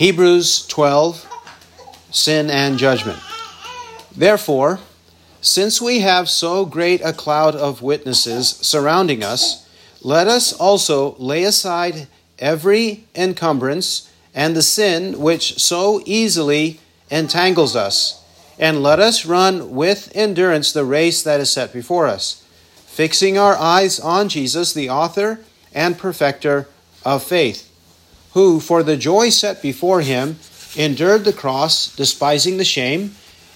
Hebrews 12 Sin and Judgment. Therefore, since we have so great a cloud of witnesses surrounding us, let us also lay aside every encumbrance and the sin which so easily entangles us, and let us run with endurance the race that is set before us, fixing our eyes on Jesus, the author and perfecter of faith, who, for the joy set before him, endured the cross, despising the shame,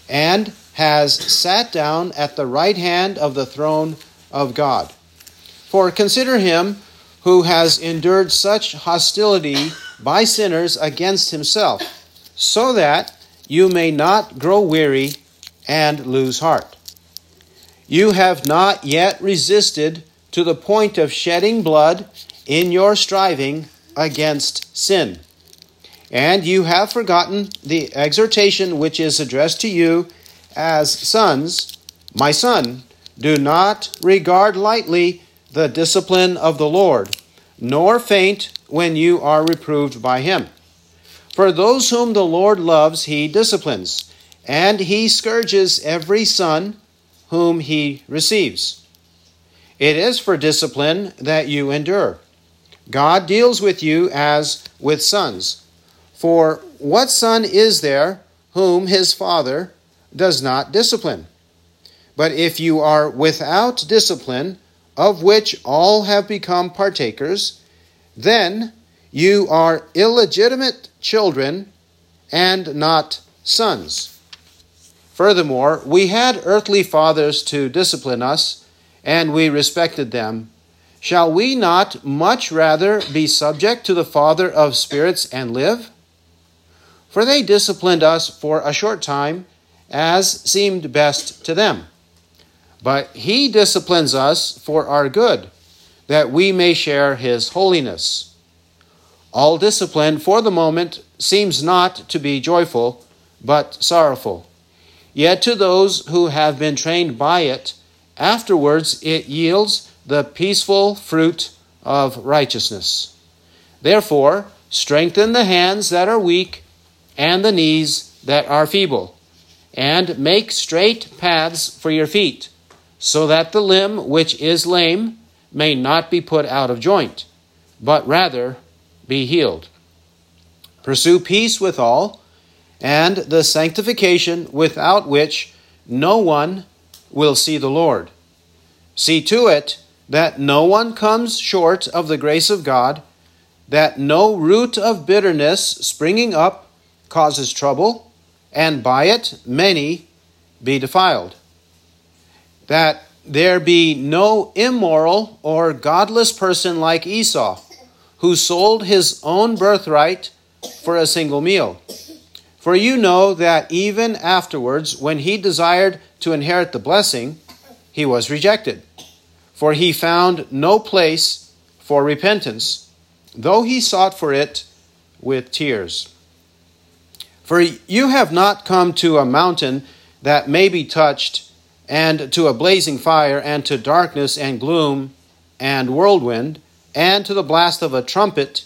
and has sat down at the right hand of the throne of God. For consider him who has endured such hostility by sinners against himself, so that you may not grow weary and lose heart. You have not yet resisted to the point of shedding blood in your striving against sin. And you have forgotten the exhortation which is addressed to you as sons, My son, do not regard lightly the discipline of the Lord, nor faint when you are reproved by him. For those whom the Lord loves, he disciplines, and he scourges every son whom he receives. It is for discipline that you endure. God deals with you as with sons. For what son is there whom his father does not discipline. But if you are without discipline, of which all have become partakers, then you are illegitimate children and not sons. Furthermore, we had earthly fathers to discipline us, and we respected them. Shall we not much rather be subject to the Father of spirits and live? For they disciplined us for a short time as seemed best to them. But he disciplines us for our good, that we may share his holiness. All discipline for the moment seems not to be joyful, but sorrowful. Yet to those who have been trained by it, afterwards it yields the peaceful fruit of righteousness. Therefore, strengthen the hands that are weak and the knees that are feeble and make straight paths for your feet, so that the limb which is lame may not be put out of joint, but rather be healed. Pursue peace with all, and the sanctification without which no one will see the Lord. See to it that no one comes short of the grace of God, that no root of bitterness springing up causes trouble and by it many be defiled. That there be no immoral or godless person like Esau, who sold his own birthright for a single meal. For you know that even afterwards, when he desired to inherit the blessing, he was rejected. For he found no place for repentance, though he sought for it with tears. For you have not come to a mountain that may be touched, and to a blazing fire, and to darkness and gloom and whirlwind, and to the blast of a trumpet,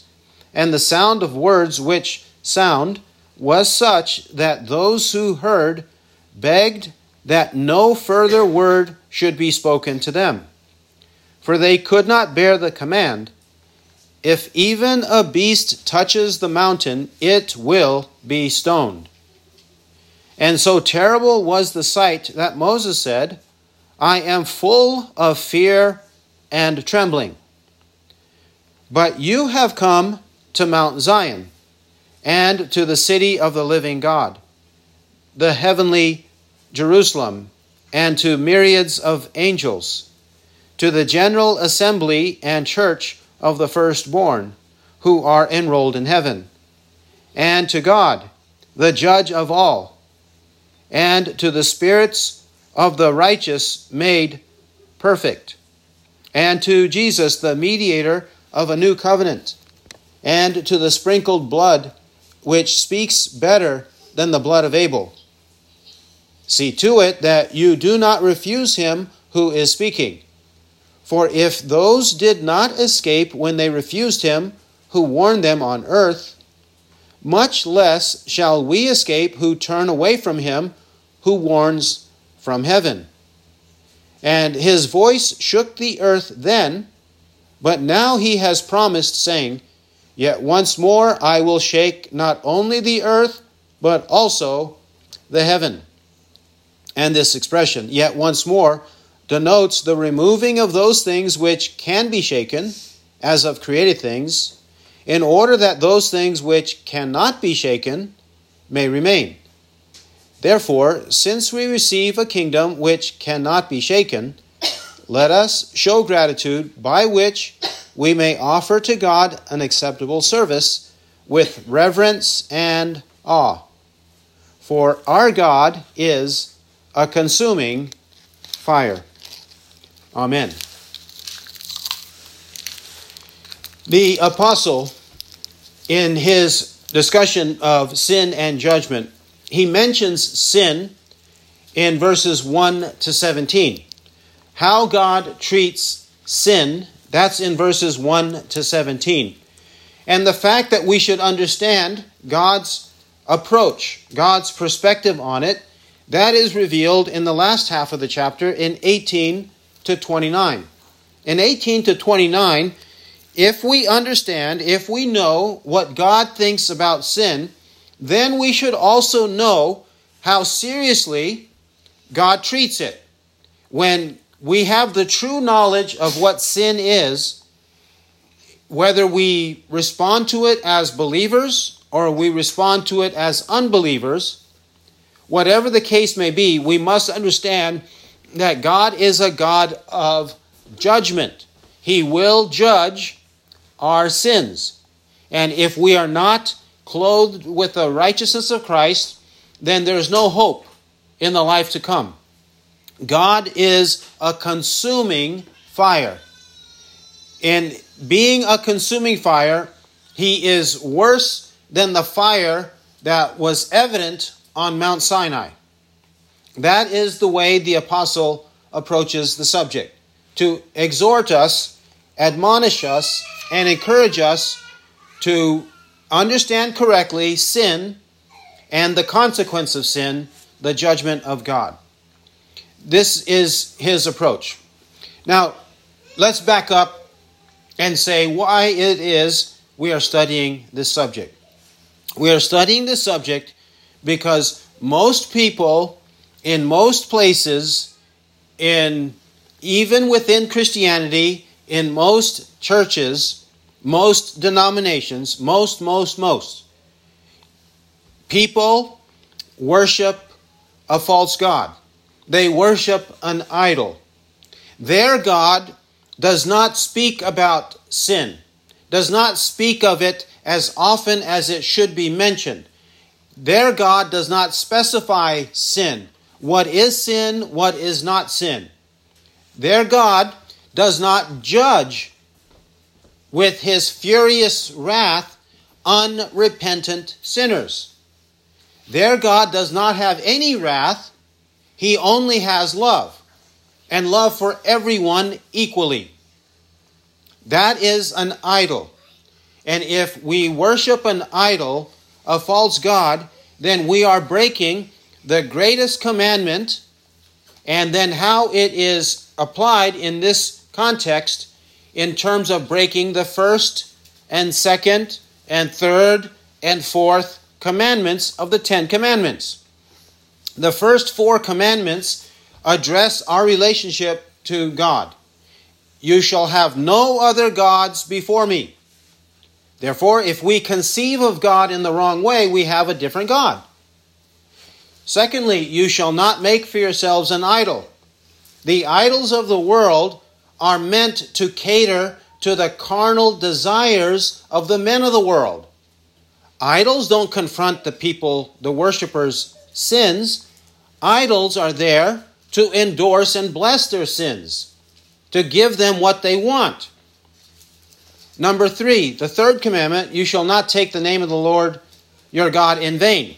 and the sound of words which sound was such that those who heard begged that no further word should be spoken to them. For they could not bear the command if even a beast touches the mountain, it will be stoned. And so terrible was the sight that Moses said, I am full of fear and trembling. But you have come to Mount Zion and to the city of the living God, the heavenly Jerusalem, and to myriads of angels, to the general assembly and church of the firstborn who are enrolled in heaven, and to God, the judge of all, and to the spirits of the righteous made perfect, and to Jesus, the mediator of a new covenant, and to the sprinkled blood which speaks better than the blood of Abel. See to it that you do not refuse him who is speaking. For if those did not escape when they refused him, who warned them on earth, much less shall we escape who turn away from him who warns from heaven. And his voice shook the earth then, but now he has promised, saying, Yet once more I will shake not only the earth, but also the heaven. And this expression, yet once more, denotes the removing of those things which can be shaken, as of created things, in order that those things which cannot be shaken may remain. Therefore, since we receive a kingdom which cannot be shaken, let us show gratitude by which we may offer to God an acceptable service with reverence and awe. For our God is a consuming fire. Amen. The apostle, in his discussion of sin and judgment, he mentions sin in verses 1 to 17. How God treats sin, that's in verses 1 to 17. And the fact that we should understand God's approach, God's perspective on it, that is revealed in the last half of the chapter in 18 to 29. In 18 to 29, if we understand, if we know what God thinks about sin, then we should also know how seriously God treats it. When we have the true knowledge of what sin is, whether we respond to it as believers or we respond to it as unbelievers, whatever the case may be, we must understand that God is a God of judgment. He will judge our sins. And if we are not clothed with the righteousness of Christ, then there's no hope in the life to come. God is a consuming fire. In being a consuming fire, he is worse than the fire that was evident on Mount Sinai. That is the way the apostle approaches the subject to exhort us, admonish us, and encourage us to understand correctly sin and the consequence of sin, the judgment of God. This is his approach. Now, let's back up and say why it is we are studying this subject. We are studying this subject because most people in most places in even within Christianity in most churches most denominations, most, most, most, people worship a false God. They worship an idol. Their God does not speak about sin, does not speak of it as often as it should be mentioned. Their God does not specify sin. What is sin? What is not sin? Their God does not judge with his furious wrath unrepentant sinners. Their God does not have any wrath, he only has love, and love for everyone equally. That is an idol. And if we worship an idol, a false God, then we are breaking the greatest commandment. And then how it is applied in this context in terms of breaking the first and second and third and fourth commandments of the Ten Commandments. The first four commandments address our relationship to God. You shall have no other gods before me. Therefore, if we conceive of God in the wrong way, we have a different God. Secondly, you shall not make for yourselves an idol. The idols of the world are meant to cater to the carnal desires of the men of the world. Idols don't confront the people, the worshippers' sins. Idols are there to endorse and bless their sins, to give them what they want. Number three, the third commandment you shall not take the name of the Lord your God in vain.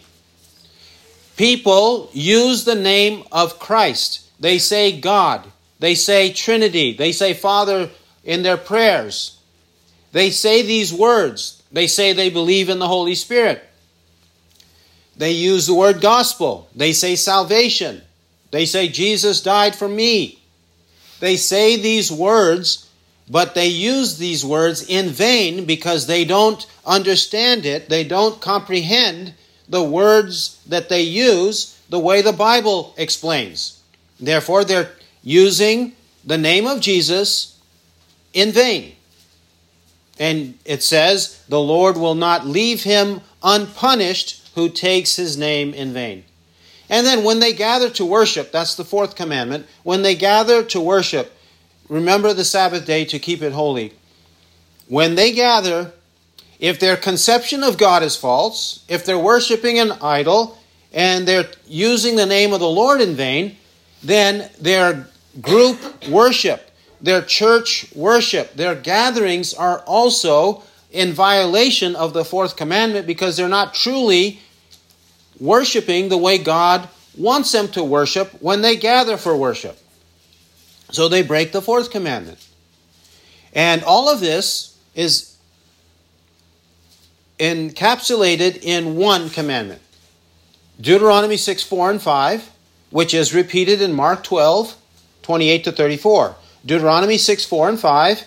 People use the name of Christ. They say God. They say Trinity. They say Father in their prayers. They say these words. They say they believe in the Holy Spirit. They use the word gospel. They say salvation. They say Jesus died for me. They say these words, but they use these words in vain because they don't understand it. They don't comprehend the words that they use the way the Bible explains. Therefore, they're using the name of Jesus in vain. And it says, The Lord will not leave him unpunished who takes his name in vain. And then when they gather to worship, that's the fourth commandment, when they gather to worship, remember the Sabbath day to keep it holy. When they gather, if their conception of God is false, if they're worshiping an idol, and they're using the name of the Lord in vain, then their group worship, their church worship, their gatherings are also in violation of the fourth commandment because they're not truly worshiping the way God wants them to worship when they gather for worship. So they break the fourth commandment. And all of this is encapsulated in one commandment Deuteronomy 6 4 and 5, which is repeated in Mark 12 28 to 34. Deuteronomy 6 4 and 5,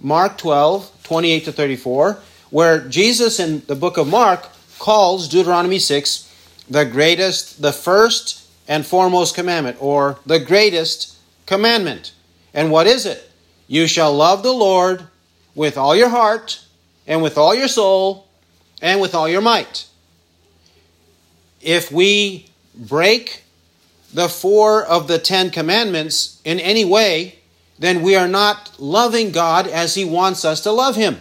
Mark 12 28 to 34, where Jesus in the book of Mark calls Deuteronomy 6 the greatest, the first and foremost commandment, or the greatest commandment. And what is it? You shall love the Lord with all your heart, and with all your soul, and with all your might. If we break the four of the Ten Commandments in any way, then we are not loving God as He wants us to love Him.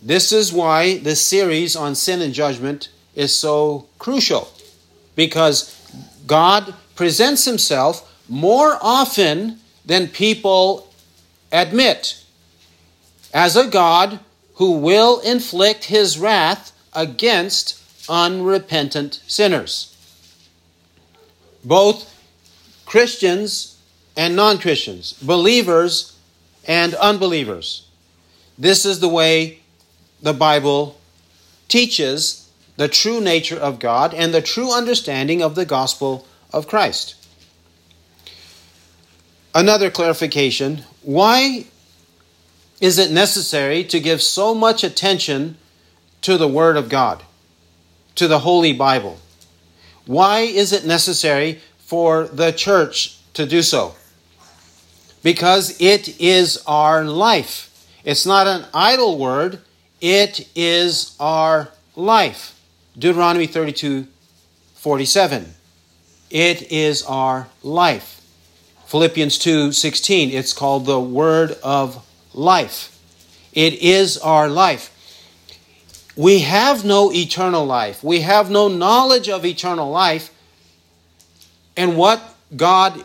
This is why this series on sin and judgment is so crucial because God presents himself more often than people admit as a God who will inflict his wrath against unrepentant sinners. Both Christians and non Christians, believers and unbelievers. This is the way the Bible teaches the true nature of God and the true understanding of the gospel of Christ. Another clarification why is it necessary to give so much attention to the Word of God, to the Holy Bible? Why is it necessary for the church to do so? Because it is our life. It's not an idle word, it is our life. Deuteronomy 32 47. It is our life. Philippians 2 16. It's called the word of life. It is our life. We have no eternal life. We have no knowledge of eternal life and what God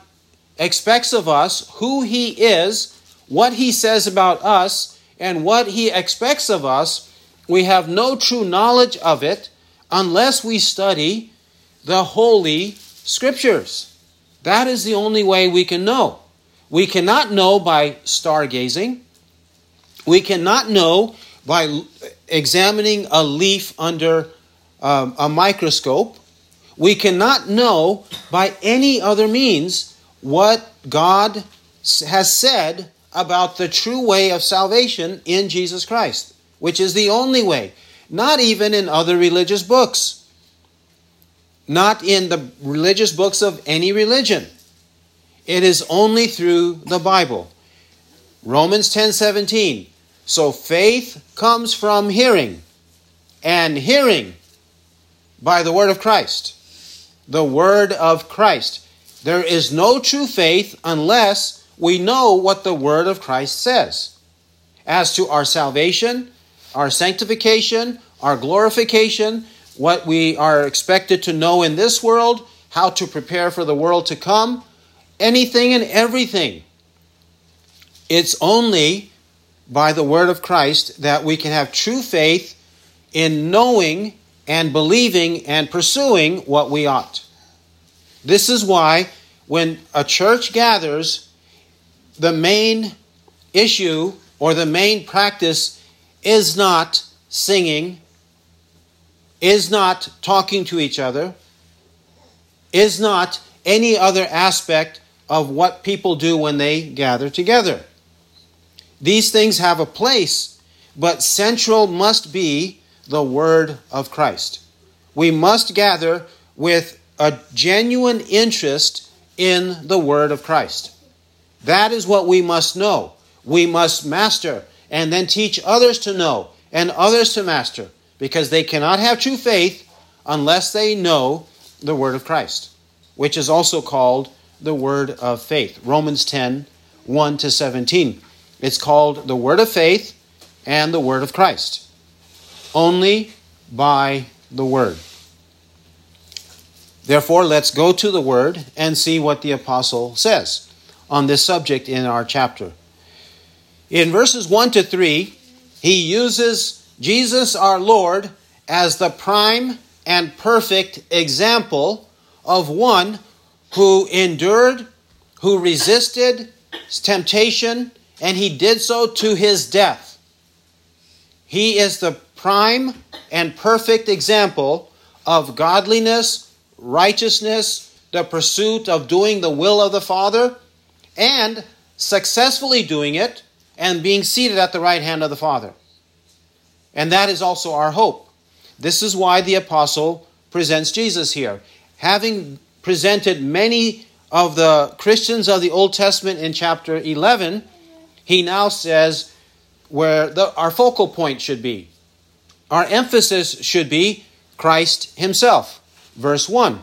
expects of us, who He is, what He says about us, and what He expects of us. We have no true knowledge of it unless we study the Holy Scriptures. That is the only way we can know. We cannot know by stargazing. We cannot know by examining a leaf under um, a microscope. We cannot know by any other means what God has said about the true way of salvation in Jesus Christ, which is the only way not even in other religious books, not in the religious books of any religion. It is only through the Bible. Romans 10:17. So faith comes from hearing, and hearing by the word of Christ. The word of Christ. There is no true faith unless we know what the word of Christ says. As to our salvation, our sanctification, our glorification, what we are expected to know in this world, how to prepare for the world to come, anything and everything. It's only by the word of Christ that we can have true faith in knowing and believing and pursuing what we ought. This is why when a church gathers, the main issue or the main practice is not singing is not talking to each other, is not any other aspect of what people do when they gather together. These things have a place, but central must be the Word of Christ. We must gather with a genuine interest in the Word of Christ. That is what we must know. We must master and then teach others to know and others to master because they cannot have true faith unless they know the Word of Christ, which is also called the Word of faith. Romans 10 1 to 17. It's called the Word of faith and the Word of Christ. Only by the Word. Therefore, let's go to the Word and see what the Apostle says on this subject in our chapter. In verses 1 to 3, he uses Jesus our Lord as the prime and perfect example of one who endured, who resisted temptation, and he did so to his death. He is the prime and perfect example of godliness, righteousness, the pursuit of doing the will of the Father, and successfully doing it and being seated at the right hand of the Father. And that is also our hope. This is why the apostle presents Jesus here. Having presented many of the Christians of the Old Testament in chapter 11, he now says where the, our focal point should be. Our emphasis should be Christ himself. Verse 1.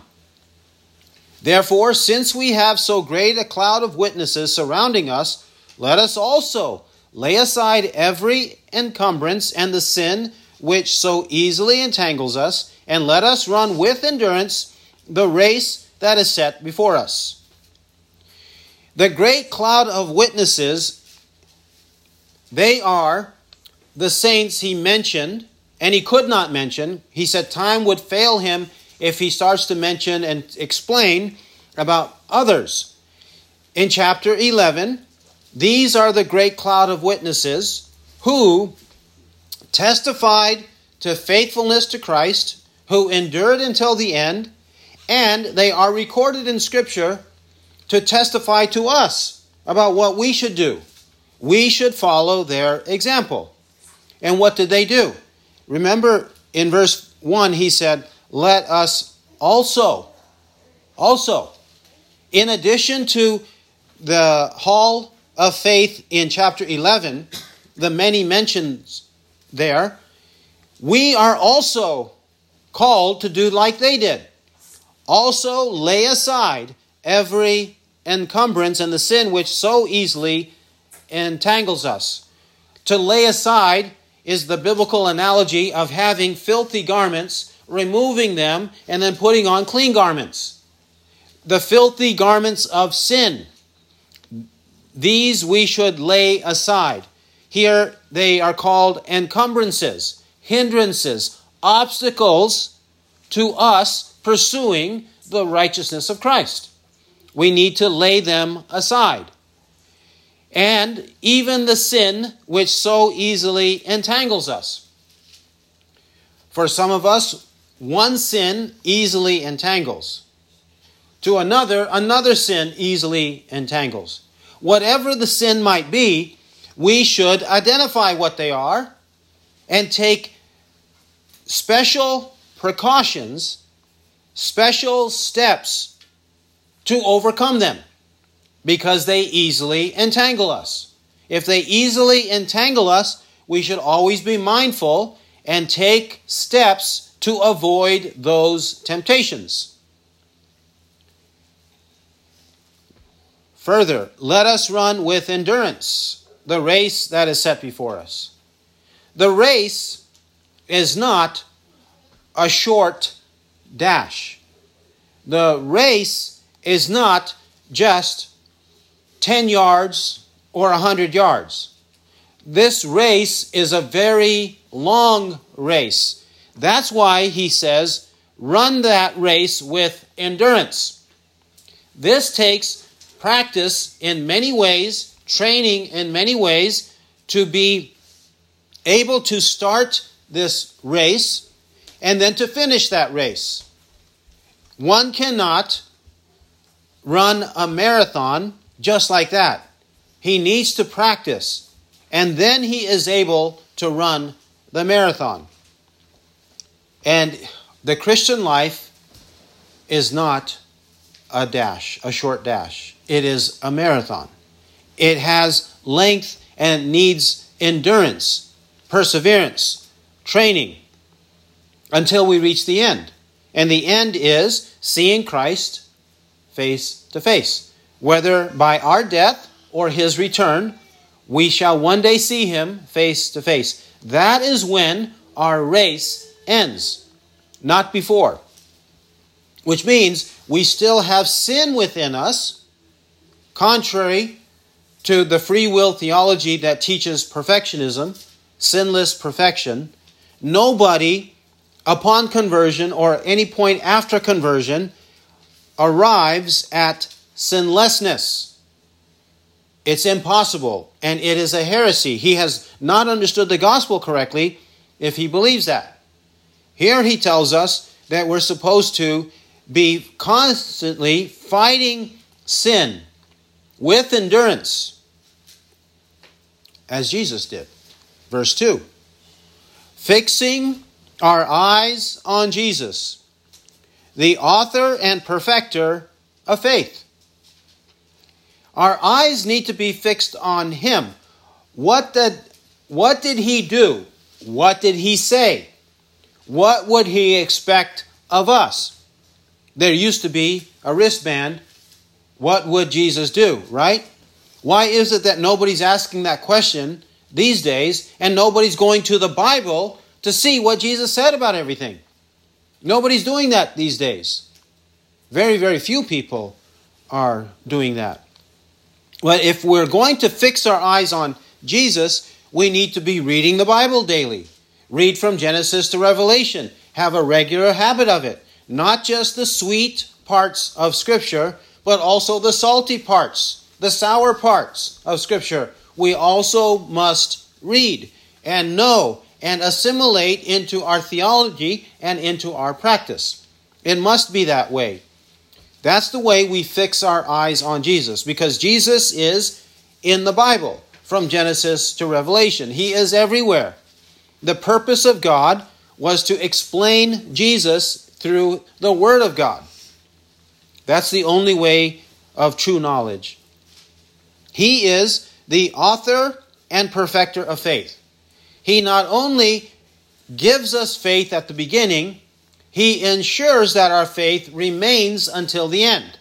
Therefore, since we have so great a cloud of witnesses surrounding us, let us also lay aside every encumbrance and the sin which so easily entangles us, and let us run with endurance the race that is set before us. The great cloud of witnesses, they are the saints he mentioned, and he could not mention. He said time would fail him if he starts to mention and explain about others. In chapter 11, these are the great cloud of witnesses who testified to faithfulness to Christ, who endured until the end, and they are recorded in Scripture to testify to us about what we should do. We should follow their example. And what did they do? Remember in verse 1, he said, Let us also, also, in addition to the hall of faith in chapter 11, the many mentions there, we are also called to do like they did. Also, lay aside every encumbrance and the sin which so easily entangles us. To lay aside is the biblical analogy of having filthy garments, removing them, and then putting on clean garments. The filthy garments of sin. These we should lay aside. Here they are called encumbrances, hindrances, obstacles to us pursuing the righteousness of Christ. We need to lay them aside. And even the sin which so easily entangles us. For some of us, one sin easily entangles. To another, another sin easily entangles. Whatever the sin might be, we should identify what they are and take special precautions, special steps to overcome them because they easily entangle us. If they easily entangle us, we should always be mindful and take steps to avoid those temptations. Further, let us run with endurance the race that is set before us. The race is not a short dash. The race is not just 10 yards or 100 yards. This race is a very long race. That's why he says, run that race with endurance. This takes practice in many ways, training in many ways to be able to start this race and then to finish that race. One cannot run a marathon just like that. He needs to practice, and then he is able to run the marathon. And the Christian life is not a dash, a short dash. It is a marathon. It has length and needs endurance, perseverance, training until we reach the end. And the end is seeing Christ face to face. Whether by our death or his return, we shall one day see him face to face. That is when our race ends, not before. Which means we still have sin within us, contrary to the free will theology that teaches perfectionism, sinless perfection. Nobody, upon conversion or any point after conversion, arrives at sinlessness. It's impossible, and it is a heresy. He has not understood the gospel correctly if he believes that. Here he tells us that we're supposed to be constantly fighting sin with endurance, as Jesus did. Verse 2 Fixing our eyes on Jesus, the author and perfecter of faith. Our eyes need to be fixed on Him. What did, what did He do? What did He say? What would He expect of us? there used to be a wristband, what would Jesus do, right? Why is it that nobody's asking that question these days and nobody's going to the Bible to see what Jesus said about everything? Nobody's doing that these days. Very, very few people are doing that. But if we're going to fix our eyes on Jesus, we need to be reading the Bible daily. Read from Genesis to Revelation. Have a regular habit of it not just the sweet parts of Scripture, but also the salty parts, the sour parts of Scripture. We also must read and know and assimilate into our theology and into our practice. It must be that way. That's the way we fix our eyes on Jesus because Jesus is in the Bible from Genesis to Revelation. He is everywhere. The purpose of God was to explain Jesus through the Word of God. That's the only way of true knowledge. He is the author and perfecter of faith. He not only gives us faith at the beginning, he ensures that our faith remains until the end.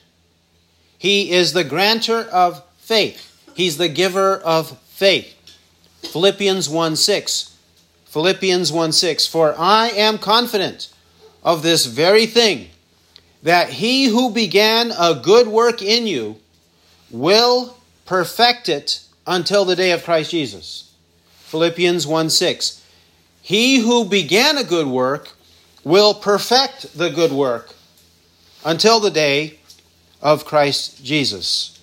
He is the granter of faith. He's the giver of faith. Philippians 1 6. Philippians 1 6. For I am confident of this very thing, that he who began a good work in you will perfect it until the day of Christ Jesus. Philippians 1 6. He who began a good work will perfect the good work until the day of Christ Jesus.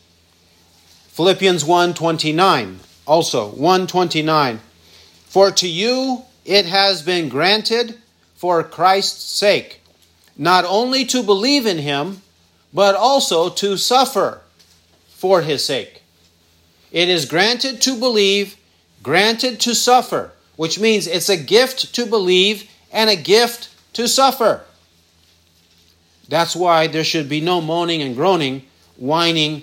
Philippians 1:29 also 129 For to you it has been granted for Christ's sake, not only to believe in him, but also to suffer for his sake. It is granted to believe, granted to suffer, which means it's a gift to believe and a gift to suffer. That's why there should be no moaning and groaning, whining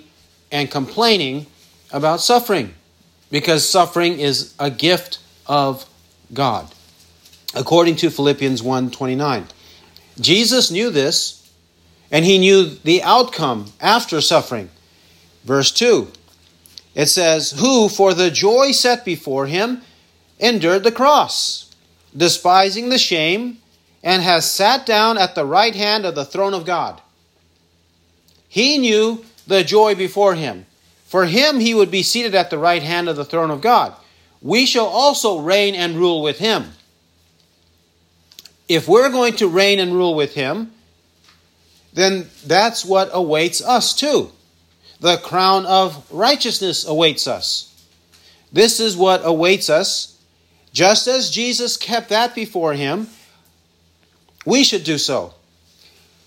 and complaining about suffering, because suffering is a gift of God according to Philippians 1:29. Jesus knew this and he knew the outcome after suffering. Verse 2. It says, "Who for the joy set before him endured the cross, despising the shame, and has sat down at the right hand of the throne of God." He knew the joy before him. For him he would be seated at the right hand of the throne of God. We shall also reign and rule with him if we're going to reign and rule with him, then that's what awaits us too. The crown of righteousness awaits us. This is what awaits us. Just as Jesus kept that before him, we should do so.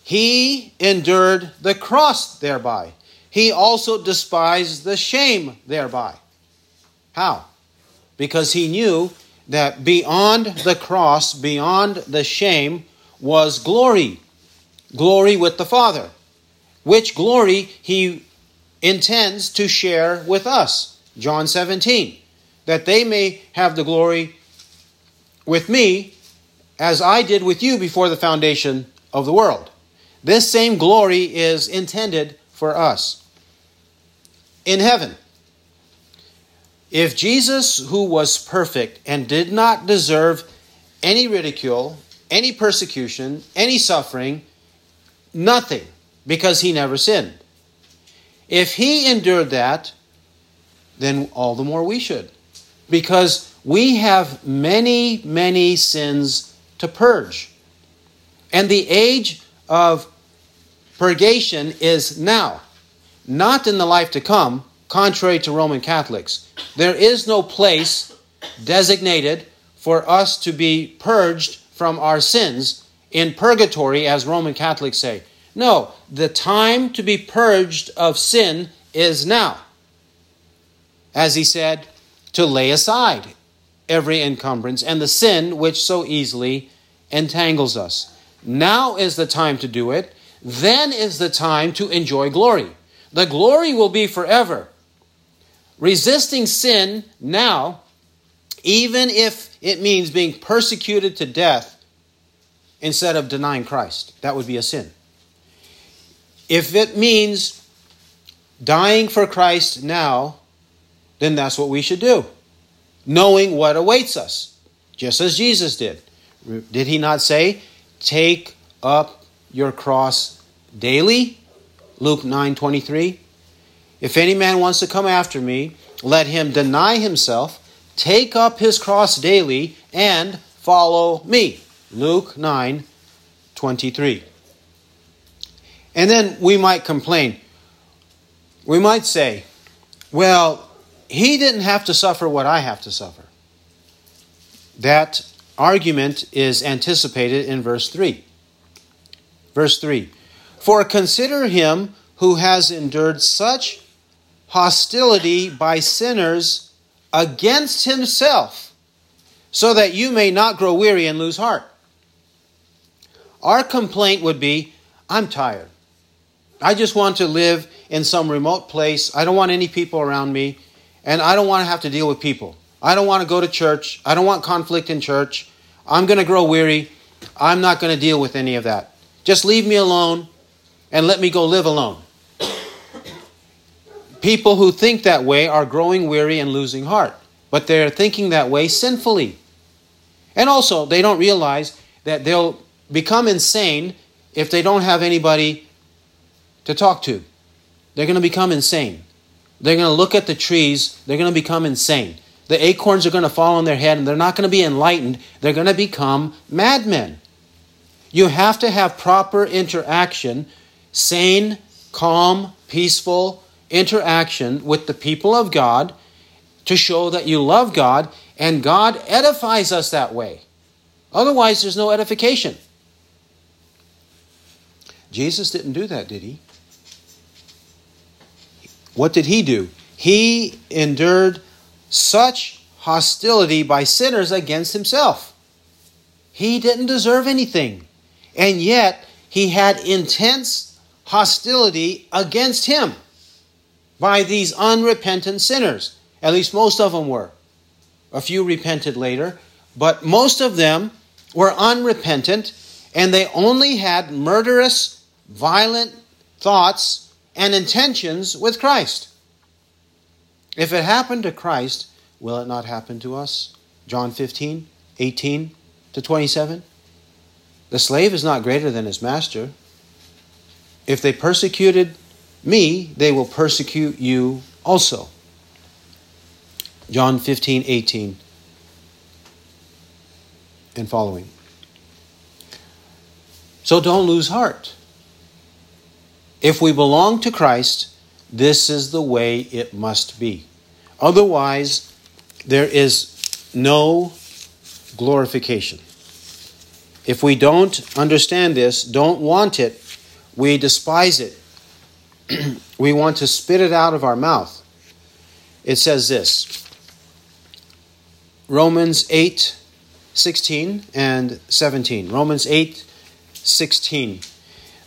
He endured the cross thereby. He also despised the shame thereby. How? Because he knew that beyond the cross, beyond the shame, was glory. Glory with the Father. Which glory he intends to share with us. John 17. That they may have the glory with me as I did with you before the foundation of the world. This same glory is intended for us. In heaven, if Jesus, who was perfect and did not deserve any ridicule, any persecution, any suffering, nothing, because he never sinned, if he endured that, then all the more we should. Because we have many, many sins to purge. And the age of purgation is now, not in the life to come, contrary to Roman Catholics. There is no place designated for us to be purged from our sins in purgatory, as Roman Catholics say. No, the time to be purged of sin is now. As he said, to lay aside every encumbrance and the sin which so easily entangles us. Now is the time to do it. Then is the time to enjoy glory. The glory will be forever. Resisting sin now, even if it means being persecuted to death instead of denying Christ, that would be a sin. If it means dying for Christ now, then that's what we should do, knowing what awaits us, just as Jesus did. Did he not say, Take up your cross daily? Luke 9 23. If any man wants to come after me, let him deny himself, take up his cross daily, and follow me. Luke 9 23. And then we might complain. We might say, well, he didn't have to suffer what I have to suffer. That argument is anticipated in verse 3. Verse 3 For consider him who has endured such hostility by sinners against himself, so that you may not grow weary and lose heart. Our complaint would be I'm tired. I just want to live in some remote place. I don't want any people around me, and I don't want to have to deal with people. I don't want to go to church. I don't want conflict in church. I'm going to grow weary. I'm not going to deal with any of that. Just leave me alone and let me go live alone. People who think that way are growing weary and losing heart, but they're thinking that way sinfully. And also, they don't realize that they'll become insane if they don't have anybody to talk to. They're going to become insane. They're going to look at the trees, they're going to become insane. The acorns are going to fall on their head and they're not going to be enlightened. They're going to become madmen. You have to have proper interaction, sane, calm, peaceful interaction with the people of God to show that you love God, and God edifies us that way. Otherwise, there's no edification. Jesus didn't do that, did he? What did he do? He endured such hostility by sinners against himself. He didn't deserve anything. And yet, he had intense hostility against him by these unrepentant sinners. At least most of them were. A few repented later, but most of them were unrepentant and they only had murderous, violent thoughts and intentions with Christ. If it happened to Christ, will it not happen to us? John 15, 18 to 27. The slave is not greater than his master. If they persecuted me, they will persecute you also. John 15, 18 and following. So don't lose heart. If we belong to Christ, this is the way it must be. Otherwise, there is no glorification. If we don't understand this, don't want it, we despise it. we want to spit it out of our mouth. It says this Romans 8 16 and 17. Romans 8 16.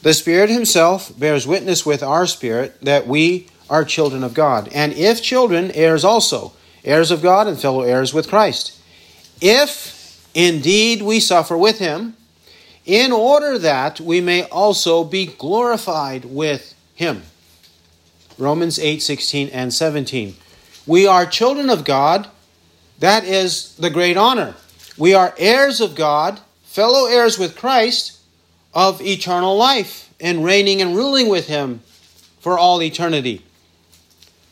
The Spirit Himself bears witness with our spirit that we are children of God. And if children, heirs also, heirs of God and fellow heirs with Christ. If indeed we suffer with Him, in order that we may also be glorified with Him. Romans 8 16 and 17. We are children of God. That is the great honor. We are heirs of God, fellow heirs with Christ of eternal life, and reigning and ruling with Him for all eternity.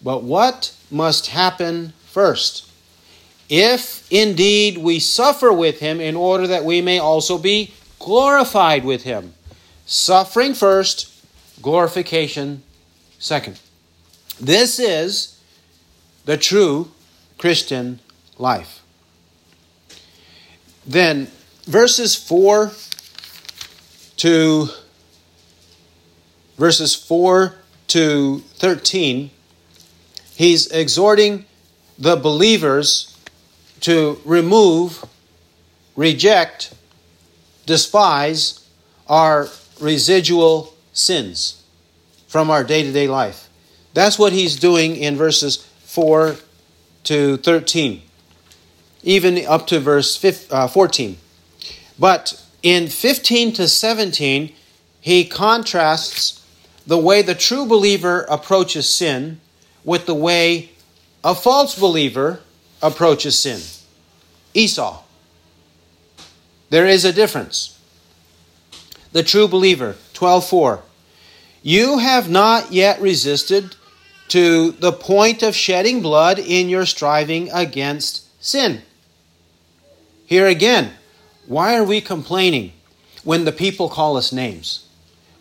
But what must happen first? If indeed we suffer with Him in order that we may also be glorified with Him. Suffering first, glorification second. This is the true Christian life. Then, verses 4 to verses 4 to 13, he's exhorting the believers to remove, reject, despise our residual sins from our day to day life. That's what he's doing in verses 4 to 13, even up to verse 14. Uh, but in 15 to 17, he contrasts the way the true believer approaches sin with the way a false believer approaches sin. Esau. There is a difference. The true believer, 12:4. You have not yet resisted to the point of shedding blood in your striving against sin. Here again, why are we complaining when the people call us names?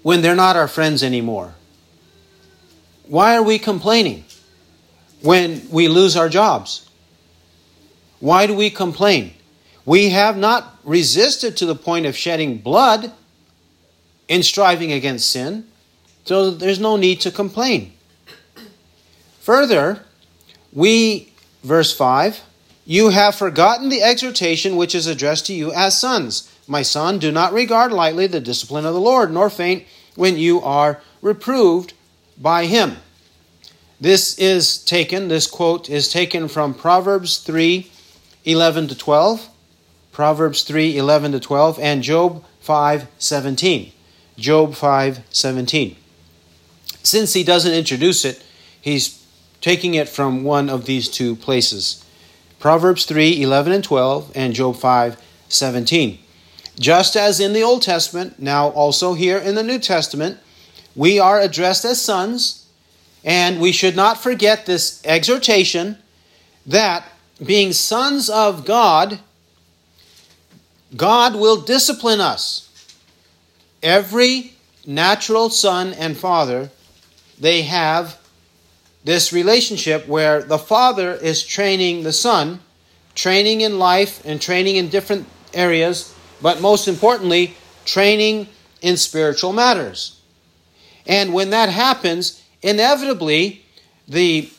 When they're not our friends anymore? Why are we complaining when we lose our jobs? Why do we complain? We have not resisted to the point of shedding blood in striving against sin, so there's no need to complain. Further, we, verse 5, you have forgotten the exhortation which is addressed to you as sons. My son, do not regard lightly the discipline of the Lord, nor faint when you are reproved by him. This is taken, this quote is taken from Proverbs 3 11 to 12, Proverbs 3 11 to 12, and Job 5 17. Job 5 17. Since he doesn't introduce it, he's taking it from one of these two places Proverbs 3 11 and 12, and Job 5 17. Just as in the Old Testament, now also here in the New Testament, we are addressed as sons, and we should not forget this exhortation that being sons of God, God will discipline us. Every natural son and father, they have this relationship where the father is training the son, training in life and training in different areas, but most importantly, training in spiritual matters. And when that happens, inevitably, the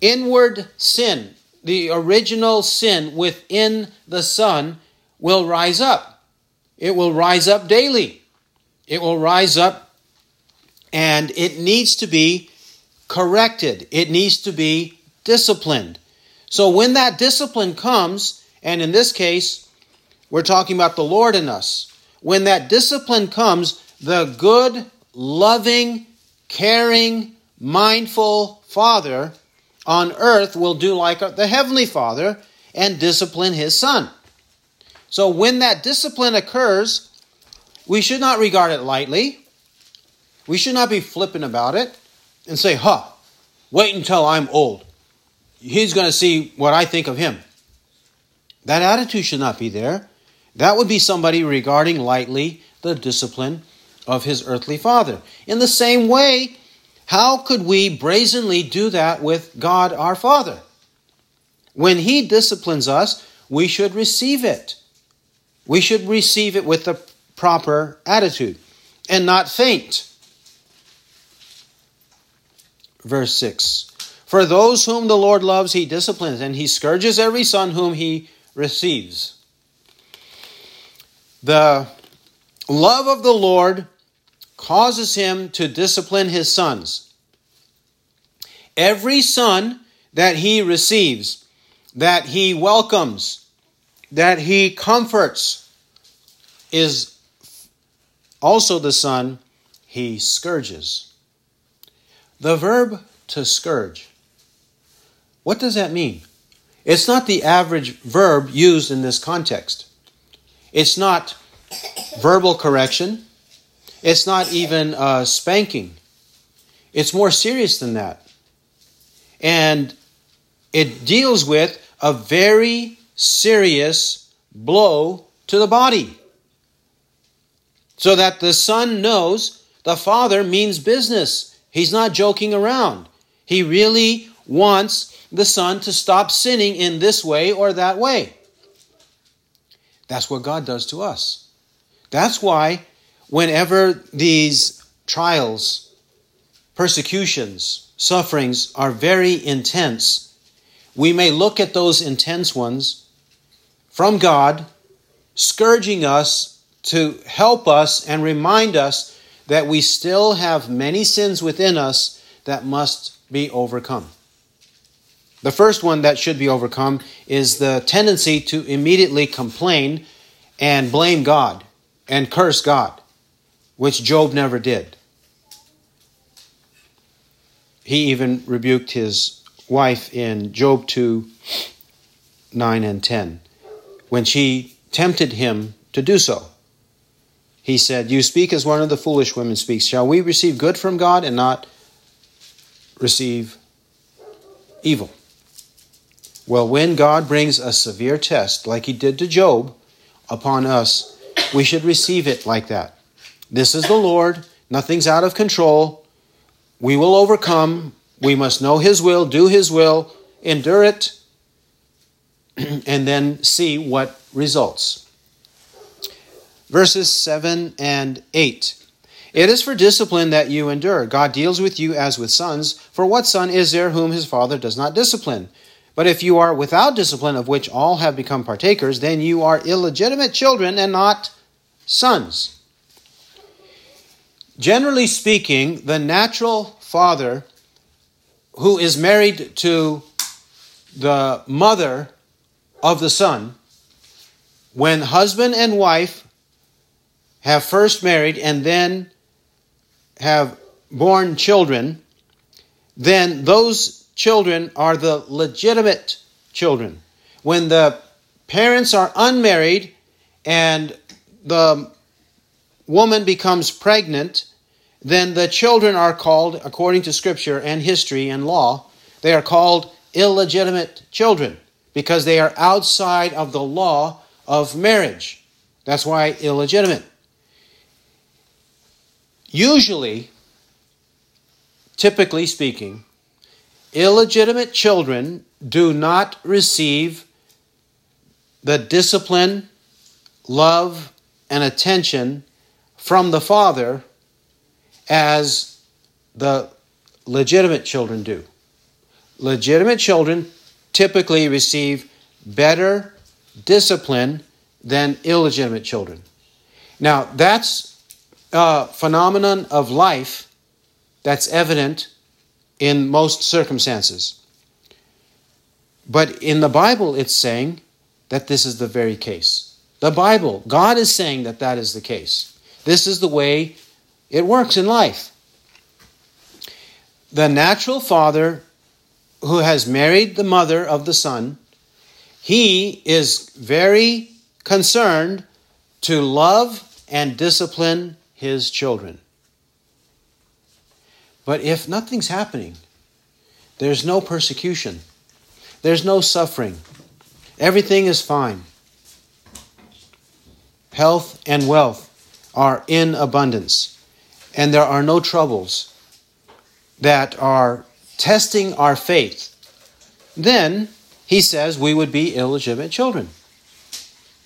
inward sin, the original sin within the son, will rise up. It will rise up daily. It will rise up, and it needs to be corrected, it needs to be disciplined. So when that discipline comes, and in this case, we're talking about the Lord in us, when that discipline comes, the good, loving, caring, mindful Father on earth will do like the Heavenly Father and discipline His Son. So when that discipline occurs, we should not regard it lightly. We should not be flippant about it and say, huh, wait until I'm old. He's going to see what I think of him. That attitude should not be there. That would be somebody regarding lightly the discipline of his earthly father. In the same way, how could we brazenly do that with God our Father? When he disciplines us, we should receive it. We should receive it with the proper attitude and not faint. Verse 6 For those whom the Lord loves, he disciplines, and he scourges every son whom he receives. The love of the Lord causes him to discipline his sons. Every son that he receives, that he welcomes, that he comforts, is also the son he scourges. The verb to scourge, what does that mean? It's not the average verb used in this context. It's not verbal correction. It's not even uh, spanking. It's more serious than that. And it deals with a very serious blow to the body. So that the son knows the father means business. He's not joking around. He really wants the son to stop sinning in this way or that way. That's what God does to us. That's why, whenever these trials, persecutions, sufferings are very intense, we may look at those intense ones from God, scourging us to help us and remind us that we still have many sins within us that must be overcome. The first one that should be overcome is the tendency to immediately complain and blame God and curse God, which Job never did. He even rebuked his wife in Job 2 9 and 10 when she tempted him to do so. He said, You speak as one of the foolish women speaks. Shall we receive good from God and not receive evil? Well, when God brings a severe test, like he did to Job, upon us, we should receive it like that. This is the Lord. Nothing's out of control. We will overcome. We must know His will, do His will, endure it, and then see what results. Verses 7 and 8. It is for discipline that you endure. God deals with you as with sons. For what son is there whom his father does not discipline? But if you are without discipline, of which all have become partakers, then you are illegitimate children and not sons. Generally speaking, the natural father who is married to the mother of the son, when husband and wife have first married and then have born children, then those children are the legitimate children. When the parents are unmarried and the woman becomes pregnant, then the children are called, according to scripture and history and law, they are called illegitimate children because they are outside of the law of marriage. That's why illegitimate. Usually, typically speaking, illegitimate children do not receive the discipline, love, and attention from the father as the legitimate children do. Legitimate children typically receive better discipline than illegitimate children. Now, that's a phenomenon of life that's evident in most circumstances. But in the Bible, it's saying that this is the very case. The Bible, God is saying that that is the case. This is the way it works in life. The natural father who has married the mother of the son, he is very concerned to love and discipline his children. But if nothing's happening, there's no persecution, there's no suffering, everything is fine. Health and wealth are in abundance, and there are no troubles that are testing our faith. Then he says we would be illegitimate children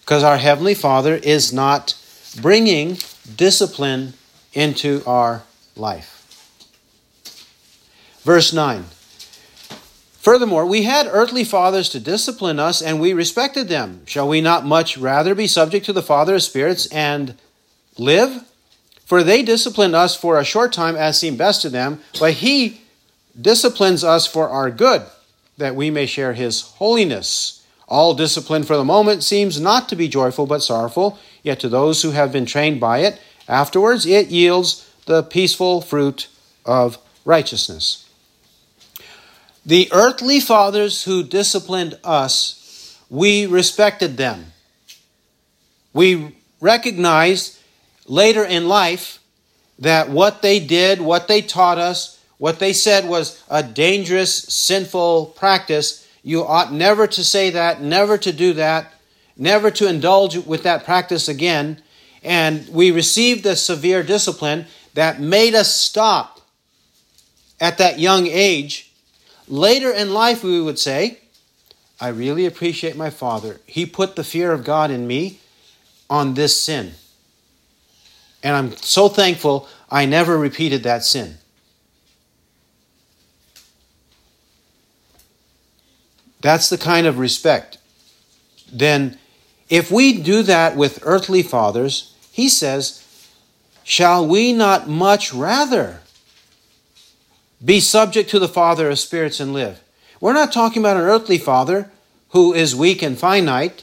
because our Heavenly Father is not bringing discipline into our life. Verse 9. Furthermore, we had earthly fathers to discipline us, and we respected them. Shall we not much rather be subject to the Father of spirits and live? For they disciplined us for a short time as seemed best to them, but He disciplines us for our good, that we may share His holiness. All discipline for the moment seems not to be joyful but sorrowful, yet to those who have been trained by it, afterwards it yields the peaceful fruit of righteousness. The earthly fathers who disciplined us, we respected them. We recognized later in life that what they did, what they taught us, what they said was a dangerous, sinful practice. You ought never to say that, never to do that, never to indulge with that practice again. And we received a severe discipline that made us stop at that young age Later in life, we would say, I really appreciate my father. He put the fear of God in me on this sin. And I'm so thankful I never repeated that sin. That's the kind of respect. Then, if we do that with earthly fathers, he says, Shall we not much rather be subject to the Father of spirits and live. We're not talking about an earthly Father who is weak and finite.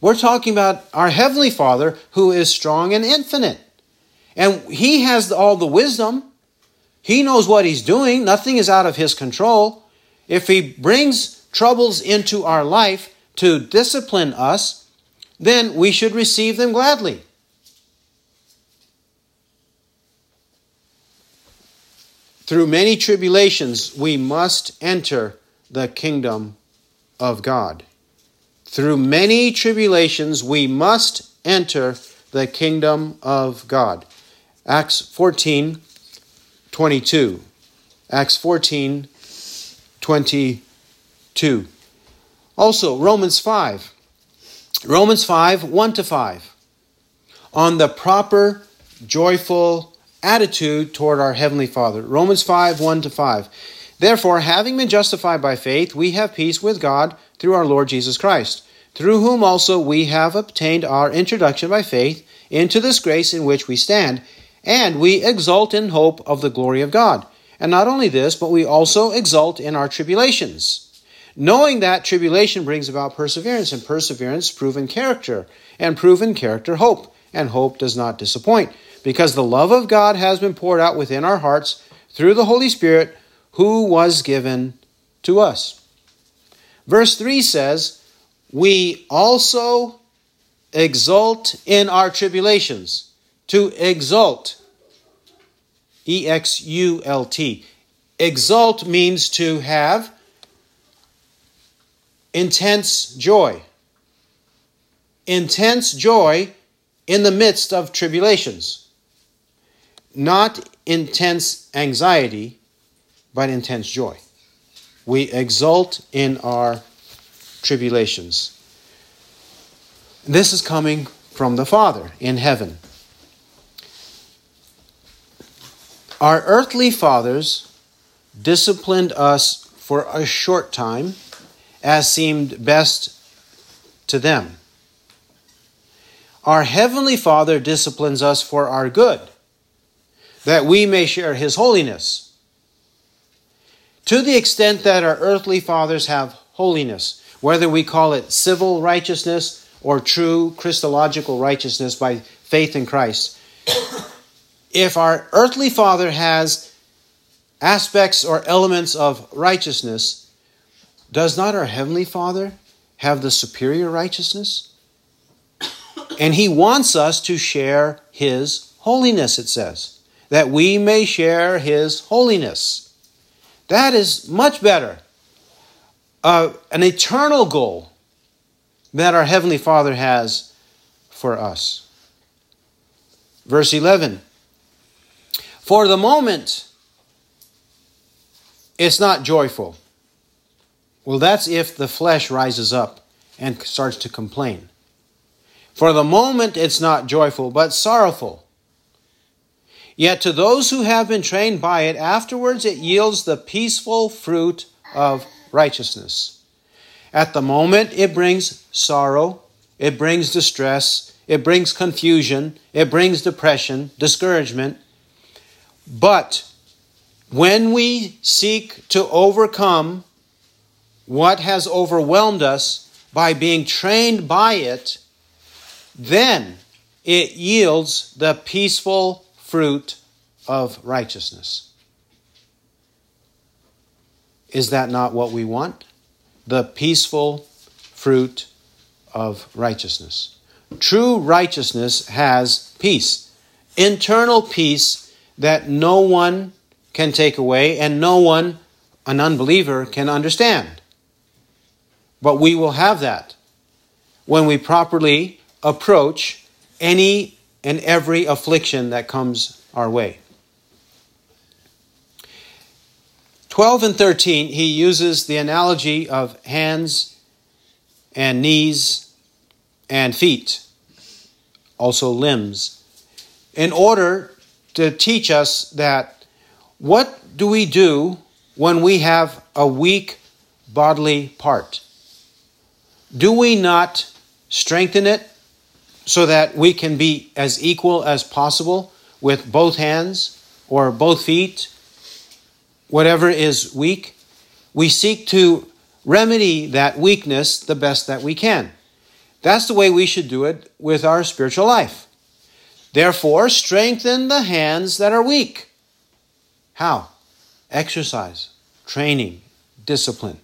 We're talking about our Heavenly Father who is strong and infinite. And He has all the wisdom. He knows what He's doing. Nothing is out of His control. If He brings troubles into our life to discipline us, then we should receive them gladly. Through many tribulations, we must enter the kingdom of God. Through many tribulations, we must enter the kingdom of God. Acts 14 22. Acts 14 22. Also, Romans 5. Romans 5 1 to 5. On the proper, joyful attitude toward our Heavenly Father. Romans 5 1 to 5. Therefore, having been justified by faith, we have peace with God through our Lord Jesus Christ, through whom also we have obtained our introduction by faith into this grace in which we stand, and we exult in hope of the glory of God. And not only this, but we also exult in our tribulations, knowing that tribulation brings about perseverance, and perseverance, proven character, and proven character, hope, and hope does not disappoint because the love of God has been poured out within our hearts through the Holy Spirit who was given to us. Verse 3 says, We also exult in our tribulations. To exult, E X U L T. Exult means to have intense joy. Intense joy in the midst of tribulations not intense anxiety, but intense joy. We exult in our tribulations. This is coming from the Father in heaven. Our earthly fathers disciplined us for a short time as seemed best to them. Our heavenly Father disciplines us for our good that we may share his holiness. To the extent that our earthly fathers have holiness, whether we call it civil righteousness or true Christological righteousness by faith in Christ, if our earthly father has aspects or elements of righteousness, does not our heavenly father have the superior righteousness? And he wants us to share his holiness, it says that we may share his holiness. That is much better. Uh, an eternal goal that our Heavenly Father has for us. Verse 11 For the moment, it's not joyful. Well, that's if the flesh rises up and starts to complain. For the moment it's not joyful, but sorrowful. Yet to those who have been trained by it, afterwards it yields the peaceful fruit of righteousness. At the moment, it brings sorrow, it brings distress, it brings confusion, it brings depression, discouragement. But when we seek to overcome what has overwhelmed us by being trained by it, then it yields the peaceful fruit of righteousness. Is that not what we want? The peaceful fruit of righteousness. True righteousness has peace, internal peace that no one can take away and no one, an unbeliever, can understand. But we will have that when we properly approach any and every affliction that comes our way. 12 and 13, he uses the analogy of hands and knees and feet, also limbs, in order to teach us that what do we do when we have a weak bodily part? Do we not strengthen it so that we can be as equal as possible with both hands or both feet, whatever is weak. We seek to remedy that weakness the best that we can. That's the way we should do it with our spiritual life. Therefore, strengthen the hands that are weak. How? Exercise, training, discipline.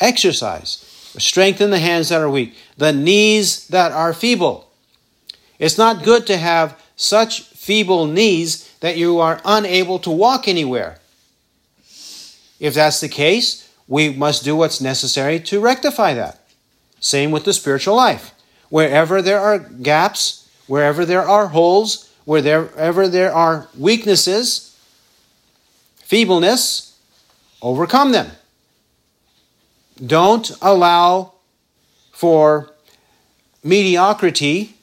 Exercise. Strengthen the hands that are weak, the knees that are feeble. It's not good to have such feeble knees that you are unable to walk anywhere. If that's the case, we must do what's necessary to rectify that. Same with the spiritual life. Wherever there are gaps, wherever there are holes, wherever there are weaknesses, feebleness, overcome them. Don't allow for mediocrity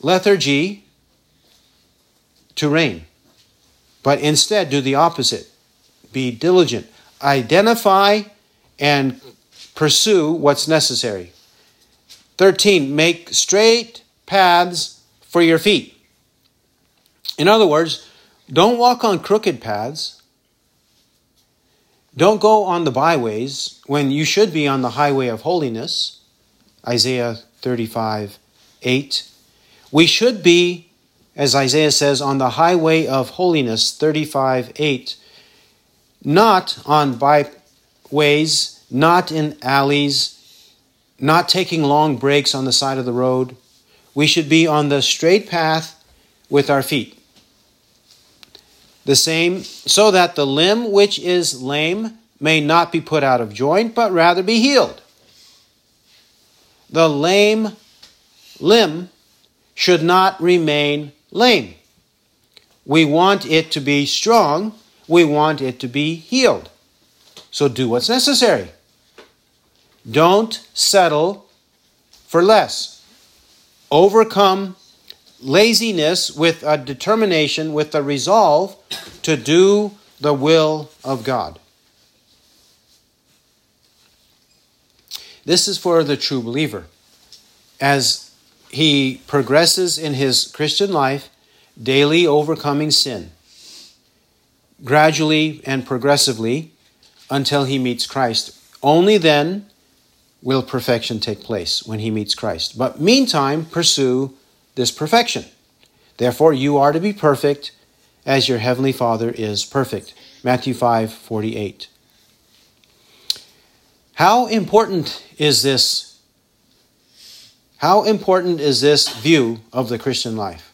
lethargy to reign, but instead do the opposite. Be diligent. Identify and pursue what's necessary. 13. Make straight paths for your feet. In other words, don't walk on crooked paths. Don't go on the byways when you should be on the highway of holiness. Isaiah 35 8. We should be, as Isaiah says, on the highway of holiness, 35 8, not on byways, not in alleys, not taking long breaks on the side of the road. We should be on the straight path with our feet. The same, so that the limb which is lame may not be put out of joint, but rather be healed. The lame limb should not remain lame. We want it to be strong, we want it to be healed. So do what's necessary. Don't settle for less. Overcome laziness with a determination, with a resolve to do the will of God. This is for the true believer. As he progresses in his Christian life, daily overcoming sin, gradually and progressively until he meets Christ. Only then will perfection take place when he meets Christ. But meantime, pursue this perfection. Therefore, you are to be perfect as your heavenly Father is perfect. Matthew 5 48. How important is this how important is this view of the Christian life?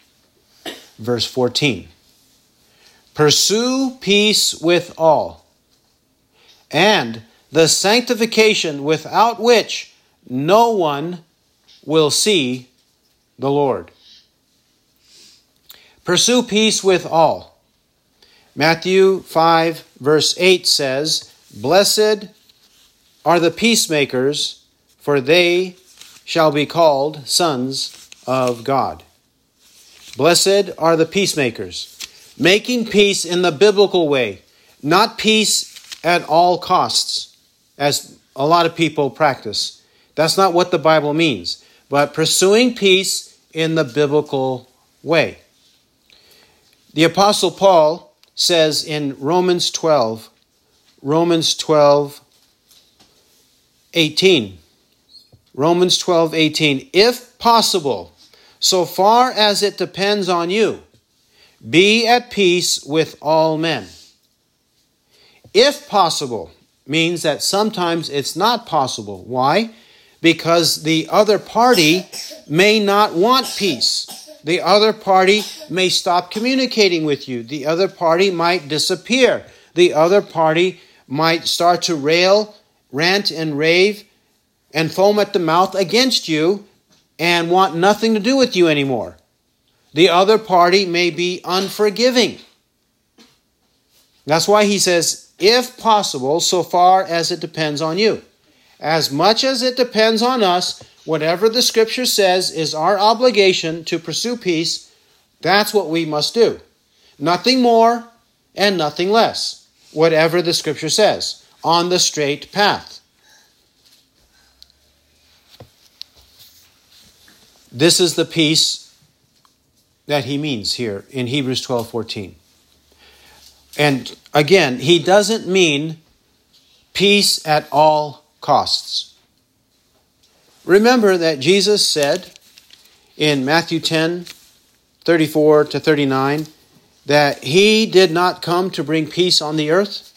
Verse 14 Pursue peace with all, and the sanctification without which no one will see the Lord. Pursue peace with all. Matthew 5, verse 8 says, Blessed are the peacemakers, for they shall be called sons of God. Blessed are the peacemakers, making peace in the biblical way, not peace at all costs, as a lot of people practice. That's not what the Bible means, but pursuing peace in the biblical way. The Apostle Paul says in Romans 12, Romans 12, 18. Romans 12, 18. If possible, so far as it depends on you, be at peace with all men. If possible means that sometimes it's not possible. Why? Because the other party may not want peace. The other party may stop communicating with you. The other party might disappear. The other party might start to rail, rant, and rave and foam at the mouth against you and want nothing to do with you anymore. The other party may be unforgiving. That's why he says, if possible, so far as it depends on you. As much as it depends on us, whatever the scripture says is our obligation to pursue peace, that's what we must do. Nothing more and nothing less. Whatever the scripture says, on the straight path. This is the peace that he means here in Hebrews 12 14. And again, he doesn't mean peace at all costs. Remember that Jesus said in Matthew 10 34 to 39 that he did not come to bring peace on the earth.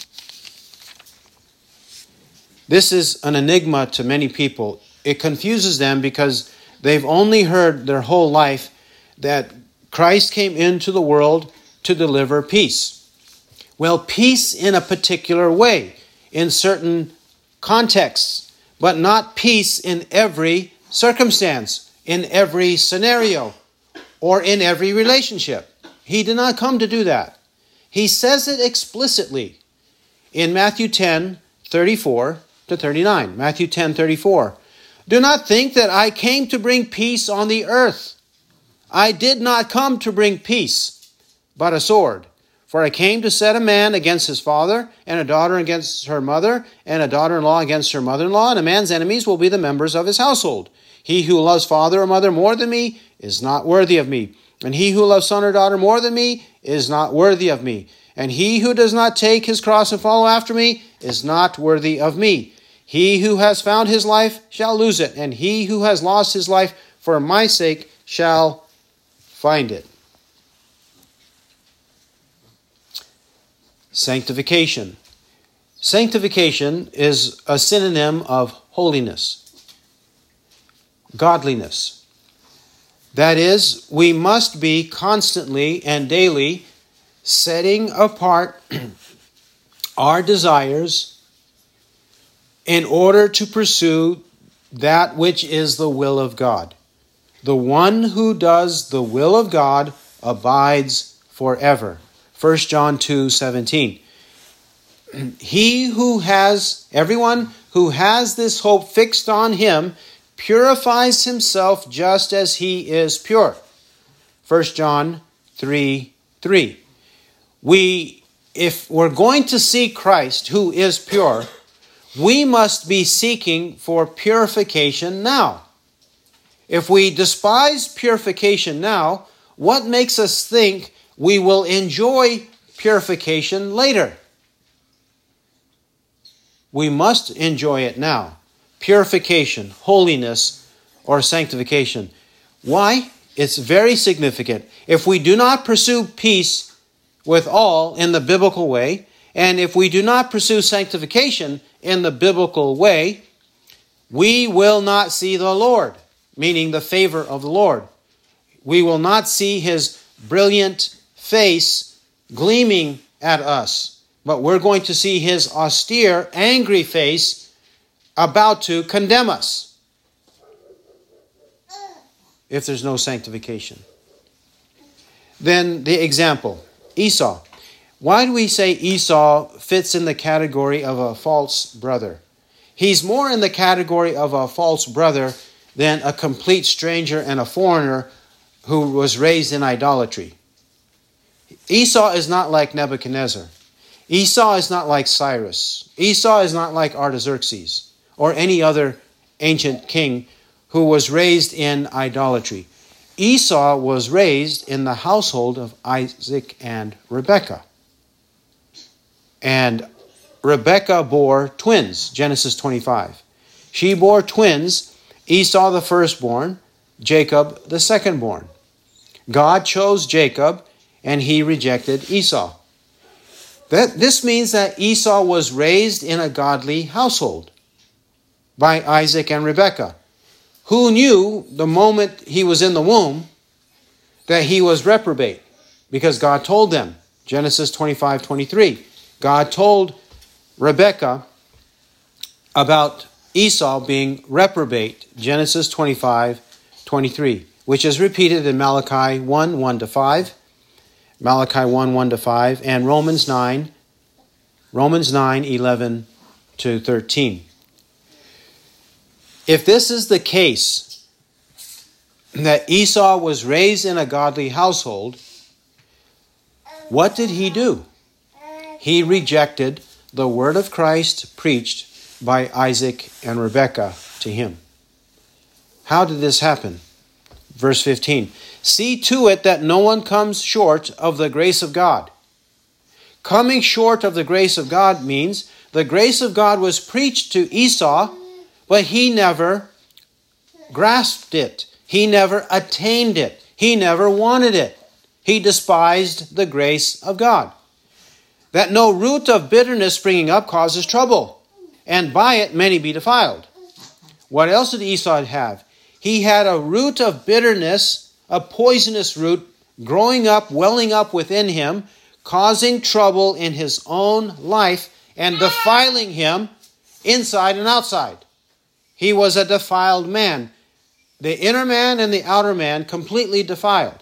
This is an enigma to many people. It confuses them because they've only heard their whole life that Christ came into the world to deliver peace. Well, peace in a particular way, in certain contexts, but not peace in every circumstance, in every scenario, or in every relationship. He did not come to do that. He says it explicitly in Matthew 10 34 to 39. Matthew 10 34. Do not think that I came to bring peace on the earth. I did not come to bring peace, but a sword. For I came to set a man against his father, and a daughter against her mother, and a daughter in law against her mother in law, and a man's enemies will be the members of his household. He who loves father or mother more than me is not worthy of me, and he who loves son or daughter more than me is not worthy of me. And he who does not take his cross and follow after me is not worthy of me. He who has found his life shall lose it, and he who has lost his life for my sake shall find it. Sanctification. Sanctification is a synonym of holiness, godliness. That is, we must be constantly and daily setting apart our desires in order to pursue that which is the will of God. The one who does the will of God abides forever. 1 John 2 17. He who has, everyone who has this hope fixed on him, purifies himself just as he is pure. 1 John 3 3. We, if we're going to see Christ who is pure, we must be seeking for purification now. If we despise purification now, what makes us think we will enjoy purification later. We must enjoy it now. Purification, holiness, or sanctification. Why? It's very significant. If we do not pursue peace with all in the biblical way, and if we do not pursue sanctification in the biblical way, we will not see the Lord, meaning the favor of the Lord. We will not see his brilliant face gleaming at us, but we're going to see his austere, angry face about to condemn us if there's no sanctification. Then the example Esau. Why do we say Esau fits in the category of a false brother? He's more in the category of a false brother than a complete stranger and a foreigner who was raised in idolatry. Esau is not like Nebuchadnezzar. Esau is not like Cyrus. Esau is not like Artaxerxes or any other ancient king who was raised in idolatry. Esau was raised in the household of Isaac and Rebekah. And Rebekah bore twins, Genesis 25. She bore twins, Esau the firstborn, Jacob the secondborn. God chose Jacob and he rejected Esau. That, this means that Esau was raised in a godly household by Isaac and Rebekah, who knew the moment he was in the womb that he was reprobate because God told them. Genesis 25 23. God told Rebekah about Esau being reprobate. Genesis 25 23, which is repeated in Malachi 1 1 to 5 Malachi 1 1 to 5, and Romans 9, Romans 9 11 to 13. If this is the case, that Esau was raised in a godly household, what did he do? He rejected the word of Christ preached by Isaac and Rebekah to him. How did this happen? Verse 15 See to it that no one comes short of the grace of God. Coming short of the grace of God means the grace of God was preached to Esau, but he never grasped it. He never attained it. He never wanted it. He despised the grace of God. That no root of bitterness springing up causes trouble, and by it many be defiled. What else did Esau have? He had a root of bitterness a poisonous root growing up, welling up within him, causing trouble in his own life and defiling him inside and outside. He was a defiled man. The inner man and the outer man completely defiled.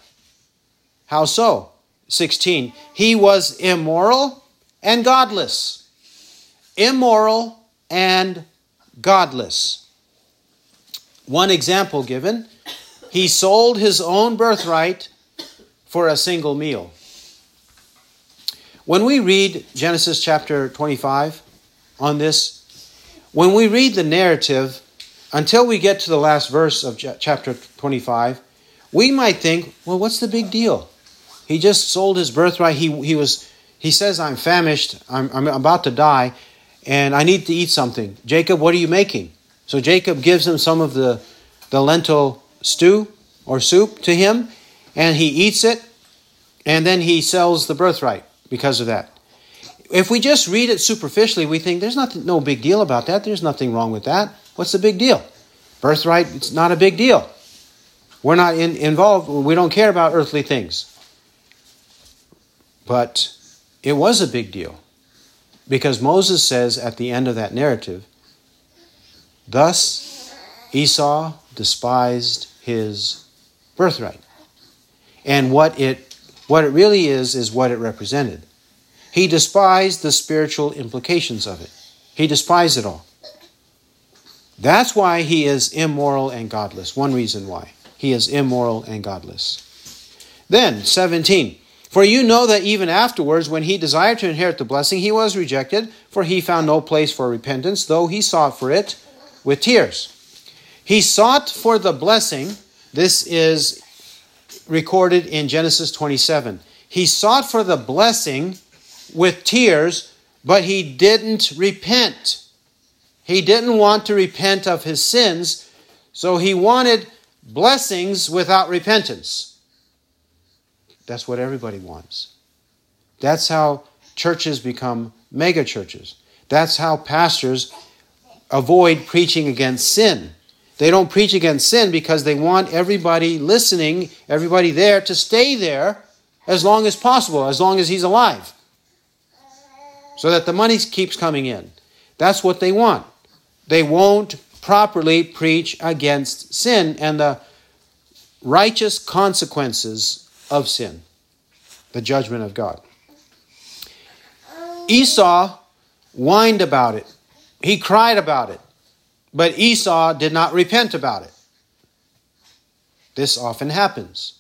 How so? 16. He was immoral and godless. Immoral and godless. One example given he sold his own birthright for a single meal. When we read Genesis chapter 25 on this, when we read the narrative until we get to the last verse of chapter 25, we might think, well, what's the big deal? He just sold his birthright. He, he, was, he says, I'm famished, I'm, I'm about to die, and I need to eat something. Jacob, what are you making? So Jacob gives him some of the, the lentil stew or soup to him, and he eats it, and then he sells the birthright because of that. If we just read it superficially, we think there's nothing, no big deal about that. There's nothing wrong with that. What's the big deal? Birthright, it's not a big deal. We're not in, involved, we don't care about earthly things. But it was a big deal because Moses says at the end of that narrative, Thus Esau despised his birthright. And what it what it really is is what it represented. He despised the spiritual implications of it. He despised it all. That's why he is immoral and godless. One reason why. He is immoral and godless. Then, 17. For you know that even afterwards, when he desired to inherit the blessing, he was rejected, for he found no place for repentance, though he sought for it with tears. He sought for the blessing. This is recorded in Genesis 27. He sought for the blessing with tears, but he didn't repent. He didn't want to repent of his sins, so he wanted blessings without repentance. That's what everybody wants. That's how churches become mega churches. That's how pastors avoid preaching against sin. They don't preach against sin because they want everybody listening, everybody there to stay there as long as possible, as long as he's alive. So that the money keeps coming in. That's what they want. They won't properly preach against sin and the righteous consequences of sin, the judgment of God. Esau whined about it, he cried about it. But Esau did not repent about it. This often happens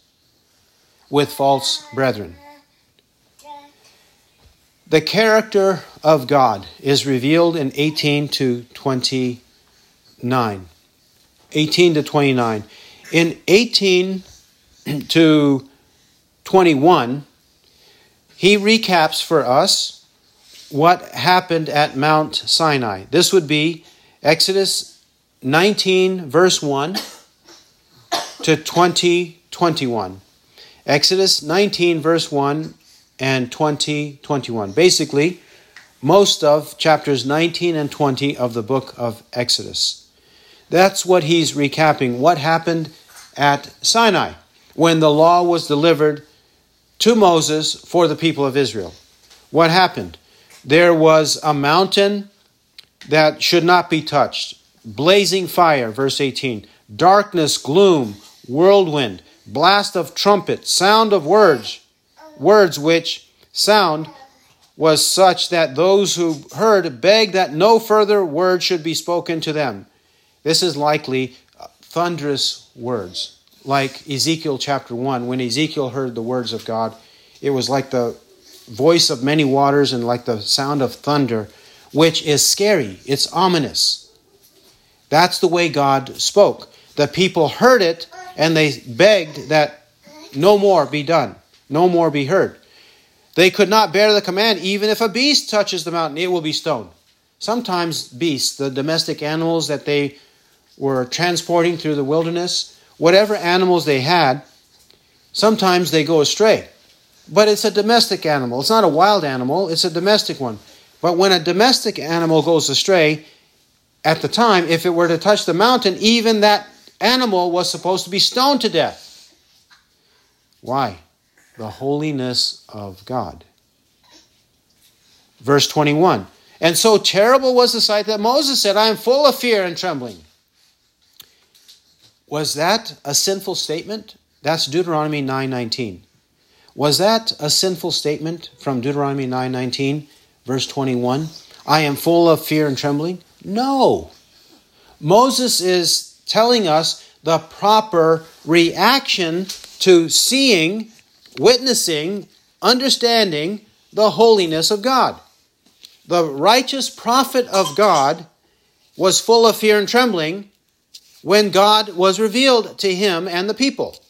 with false brethren. The character of God is revealed in 18 to 29. 18 to 29. In 18 to 21, he recaps for us what happened at Mount Sinai. This would be Exodus 19, verse 1 to 20, 21. Exodus 19, verse 1 and 20, 21. Basically, most of chapters 19 and 20 of the book of Exodus. That's what he's recapping. What happened at Sinai when the law was delivered to Moses for the people of Israel? What happened? There was a mountain that should not be touched, blazing fire, verse 18, darkness, gloom, whirlwind, blast of trumpet, sound of words, words which sound was such that those who heard begged that no further word should be spoken to them. This is likely uh, thunderous words, like Ezekiel chapter 1. When Ezekiel heard the words of God, it was like the voice of many waters and like the sound of thunder, which is scary. It's ominous. That's the way God spoke. The people heard it and they begged that no more be done, no more be heard. They could not bear the command, even if a beast touches the mountain, it will be stoned. Sometimes beasts, the domestic animals that they were transporting through the wilderness, whatever animals they had, sometimes they go astray. But it's a domestic animal. It's not a wild animal, it's a domestic one. But when a domestic animal goes astray, at the time, if it were to touch the mountain, even that animal was supposed to be stoned to death. Why? The holiness of God. Verse 21 And so terrible was the sight that Moses said, I am full of fear and trembling. Was that a sinful statement? That's Deuteronomy 9:19. Was that a sinful statement from Deuteronomy 9:19 verse 21? I am full of fear and trembling? No. Moses is telling us the proper reaction to seeing, witnessing, understanding the holiness of God. The righteous prophet of God was full of fear and trembling when God was revealed to him and the people.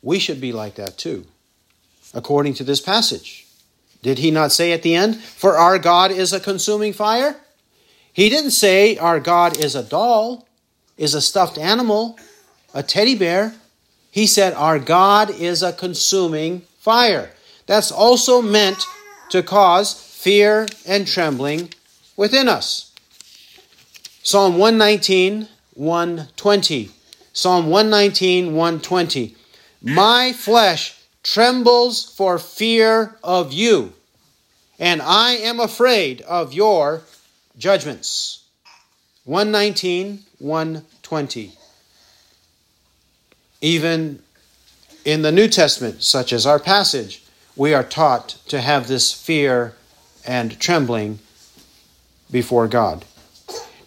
We should be like that too, according to this passage. Did he not say at the end, For our God is a consuming fire? He didn't say our God is a doll, is a stuffed animal, a teddy bear. He said our God is a consuming fire. That's also meant to cause fear and trembling within us. Psalm 119, 120. Psalm 119, 120. My flesh trembles for fear of you, and I am afraid of your judgments 119, 120. Even in the New Testament, such as our passage, we are taught to have this fear and trembling before God.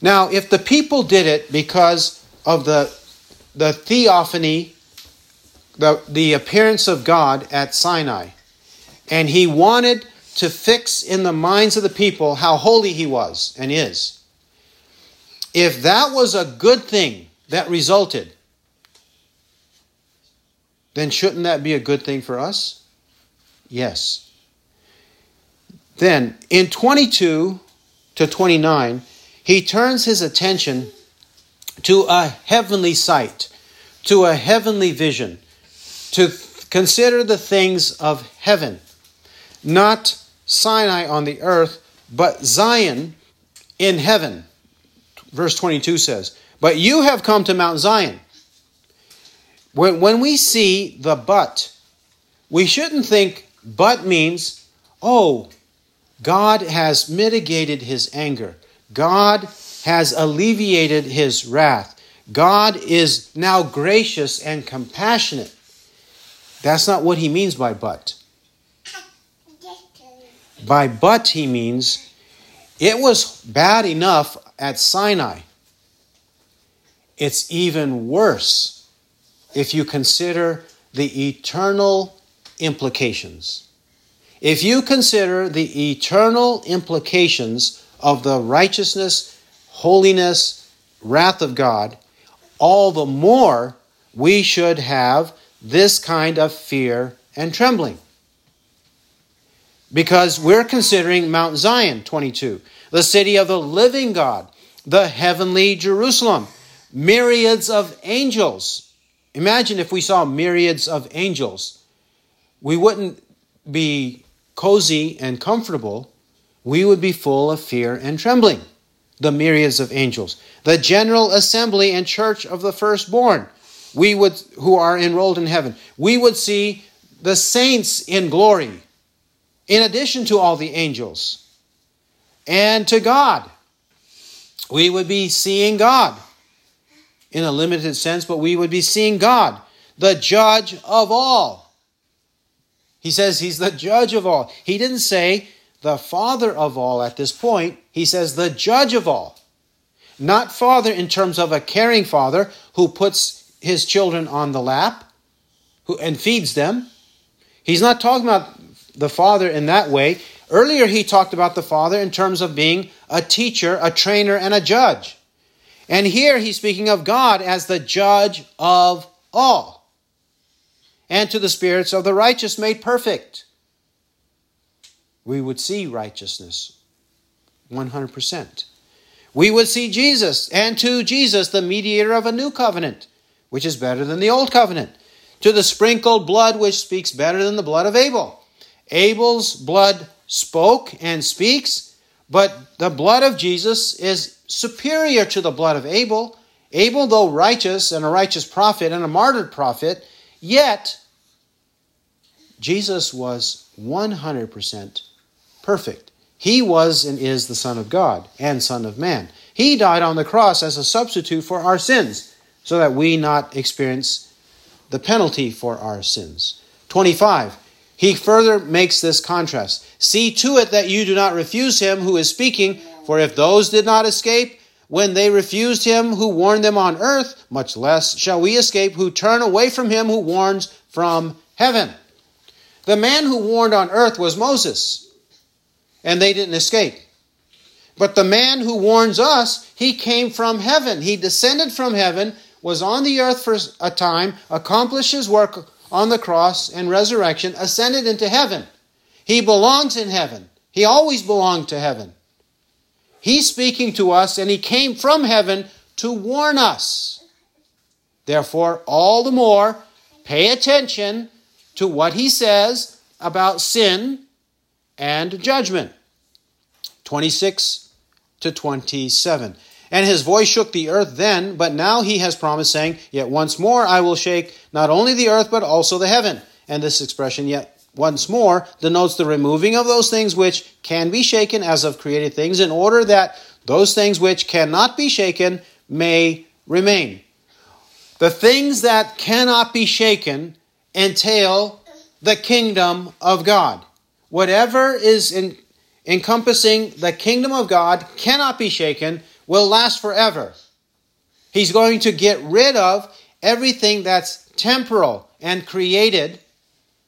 Now, if the people did it because of the, the theophany, the, the appearance of God at Sinai, and he wanted to fix in the minds of the people how holy he was and is. If that was a good thing that resulted, then shouldn't that be a good thing for us? Yes. Then in 22 to 29, he turns his attention to a heavenly sight, to a heavenly vision, to consider the things of heaven, not Sinai on the earth, but Zion in heaven. Verse 22 says, But you have come to Mount Zion. When, when we see the but, we shouldn't think but means, oh, God has mitigated his anger. God has alleviated his wrath. God is now gracious and compassionate. That's not what he means by but. By but, he means it was bad enough at Sinai. It's even worse if you consider the eternal implications. If you consider the eternal implications of the righteousness, holiness, wrath of God, all the more we should have this kind of fear and trembling. Because we're considering Mount Zion 22, the city of the living God, the heavenly Jerusalem, myriads of angels. Imagine if we saw myriads of angels. We wouldn't be cozy and comfortable, we would be full of fear and trembling. The myriads of angels, the general assembly and church of the firstborn, we would who are enrolled in heaven. We would see the saints in glory, in addition to all the angels, and to God. We would be seeing God in a limited sense, but we would be seeing God, the judge of all. He says he's the judge of all. He didn't say the father of all at this point, he says the judge of all. Not father in terms of a caring father who puts his children on the lap who, and feeds them. He's not talking about the father in that way. Earlier, he talked about the father in terms of being a teacher, a trainer, and a judge. And here he's speaking of God as the judge of all, and to the spirits of the righteous made perfect. We would see righteousness 100%. We would see Jesus, and to Jesus, the mediator of a new covenant, which is better than the old covenant, to the sprinkled blood, which speaks better than the blood of Abel. Abel's blood spoke and speaks, but the blood of Jesus is superior to the blood of Abel. Abel, though righteous and a righteous prophet and a martyred prophet, yet Jesus was 100% perfect. He was and is the Son of God and Son of Man. He died on the cross as a substitute for our sins so that we not experience the penalty for our sins. 25. He further makes this contrast. See to it that you do not refuse him who is speaking, for if those did not escape when they refused him who warned them on earth, much less shall we escape who turn away from him who warns from heaven. The man who warned on earth was Moses, and they didn't escape. But the man who warns us, he came from heaven. He descended from heaven, was on the earth for a time, accomplished his work on the cross and resurrection, ascended into heaven. He belongs in heaven. He always belonged to heaven. He's speaking to us, and he came from heaven to warn us. Therefore, all the more, pay attention to what he says about sin and judgment. 26 to 27. And his voice shook the earth then, but now he has promised, saying, Yet once more I will shake not only the earth, but also the heaven. And this expression, yet once more, denotes the removing of those things which can be shaken as of created things, in order that those things which cannot be shaken may remain. The things that cannot be shaken entail the kingdom of God. Whatever is in, encompassing the kingdom of God cannot be shaken will last forever. He's going to get rid of everything that's temporal and created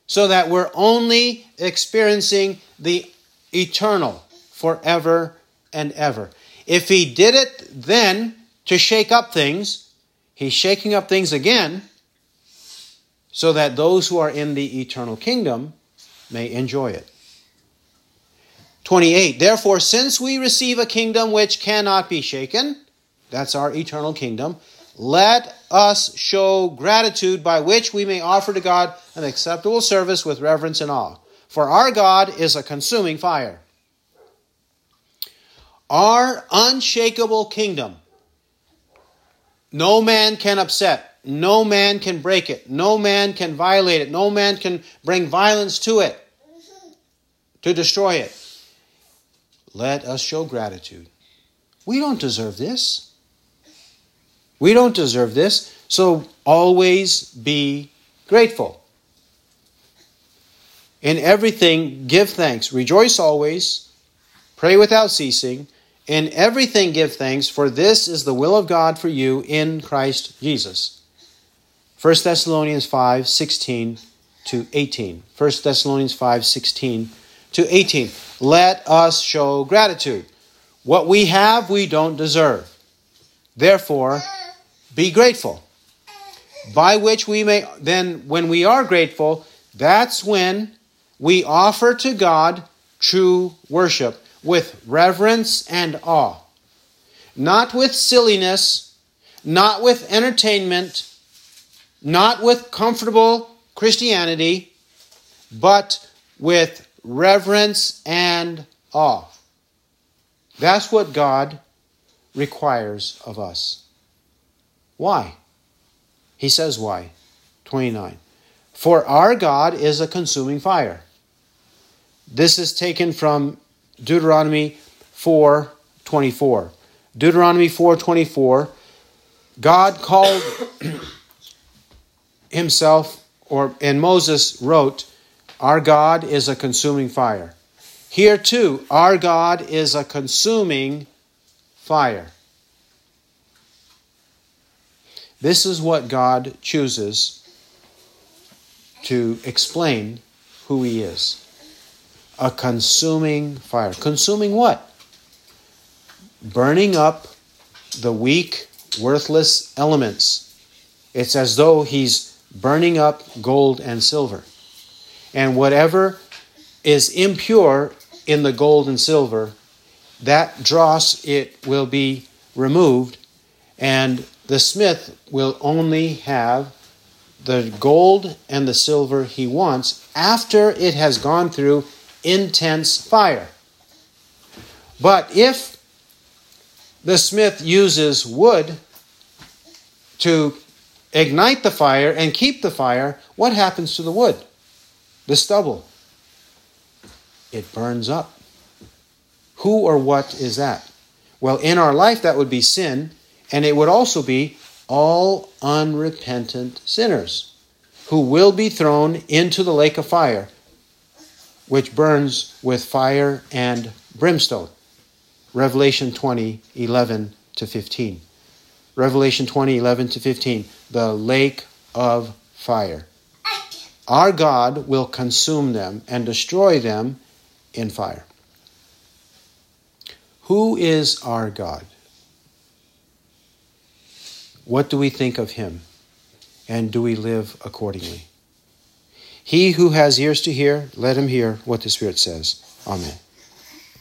so that we're only experiencing the eternal forever and ever. If he did it then to shake up things, he's shaking up things again so that those who are in the eternal kingdom may enjoy it. 28. Therefore, since we receive a kingdom which cannot be shaken, that's our eternal kingdom, let us show gratitude by which we may offer to God an acceptable service with reverence and awe. For our God is a consuming fire. Our unshakable kingdom, no man can upset, no man can break it, no man can violate it, no man can bring violence to it, to destroy it let us show gratitude. We don't deserve this. We don't deserve this, so always be grateful. In everything, give thanks. Rejoice always. Pray without ceasing. In everything give thanks, for this is the will of God for you in Christ Jesus. 1 Thessalonians 5 16 to 18. 1 Thessalonians 5 16 to 18. Let us show gratitude. What we have, we don't deserve. Therefore, be grateful. By which we may, then, when we are grateful, that's when we offer to God true worship with reverence and awe. Not with silliness, not with entertainment, not with comfortable Christianity, but with reverence and awe. That's what God requires of us. Why? He says why. 29. For our God is a consuming fire. This is taken from Deuteronomy 4:24. Deuteronomy 4:24 God called himself or and Moses wrote our God is a consuming fire. Here too our God is a consuming fire. This is what God chooses to explain who He is a consuming fire. Consuming what? Burning up the weak, worthless elements. It's as though He's burning up gold and silver. And whatever is impure in the gold and silver, that dross it will be removed and the smith will only have the gold and the silver he wants after it has gone through intense fire. But if the smith uses wood to ignite the fire and keep the fire, what happens to the wood? The stubble. It burns up. Who or what is that? Well, in our life, that would be sin and it would also be all unrepentant sinners who will be thrown into the lake of fire, which burns with fire and brimstone. Revelation 20, 11 to 15. Revelation 20, 11 to 15. The lake of fire. Our God will consume them and destroy them in fire. Who is our God? What do we think of him? And do we live accordingly? He who has ears to hear, let him hear what the Spirit says. Amen.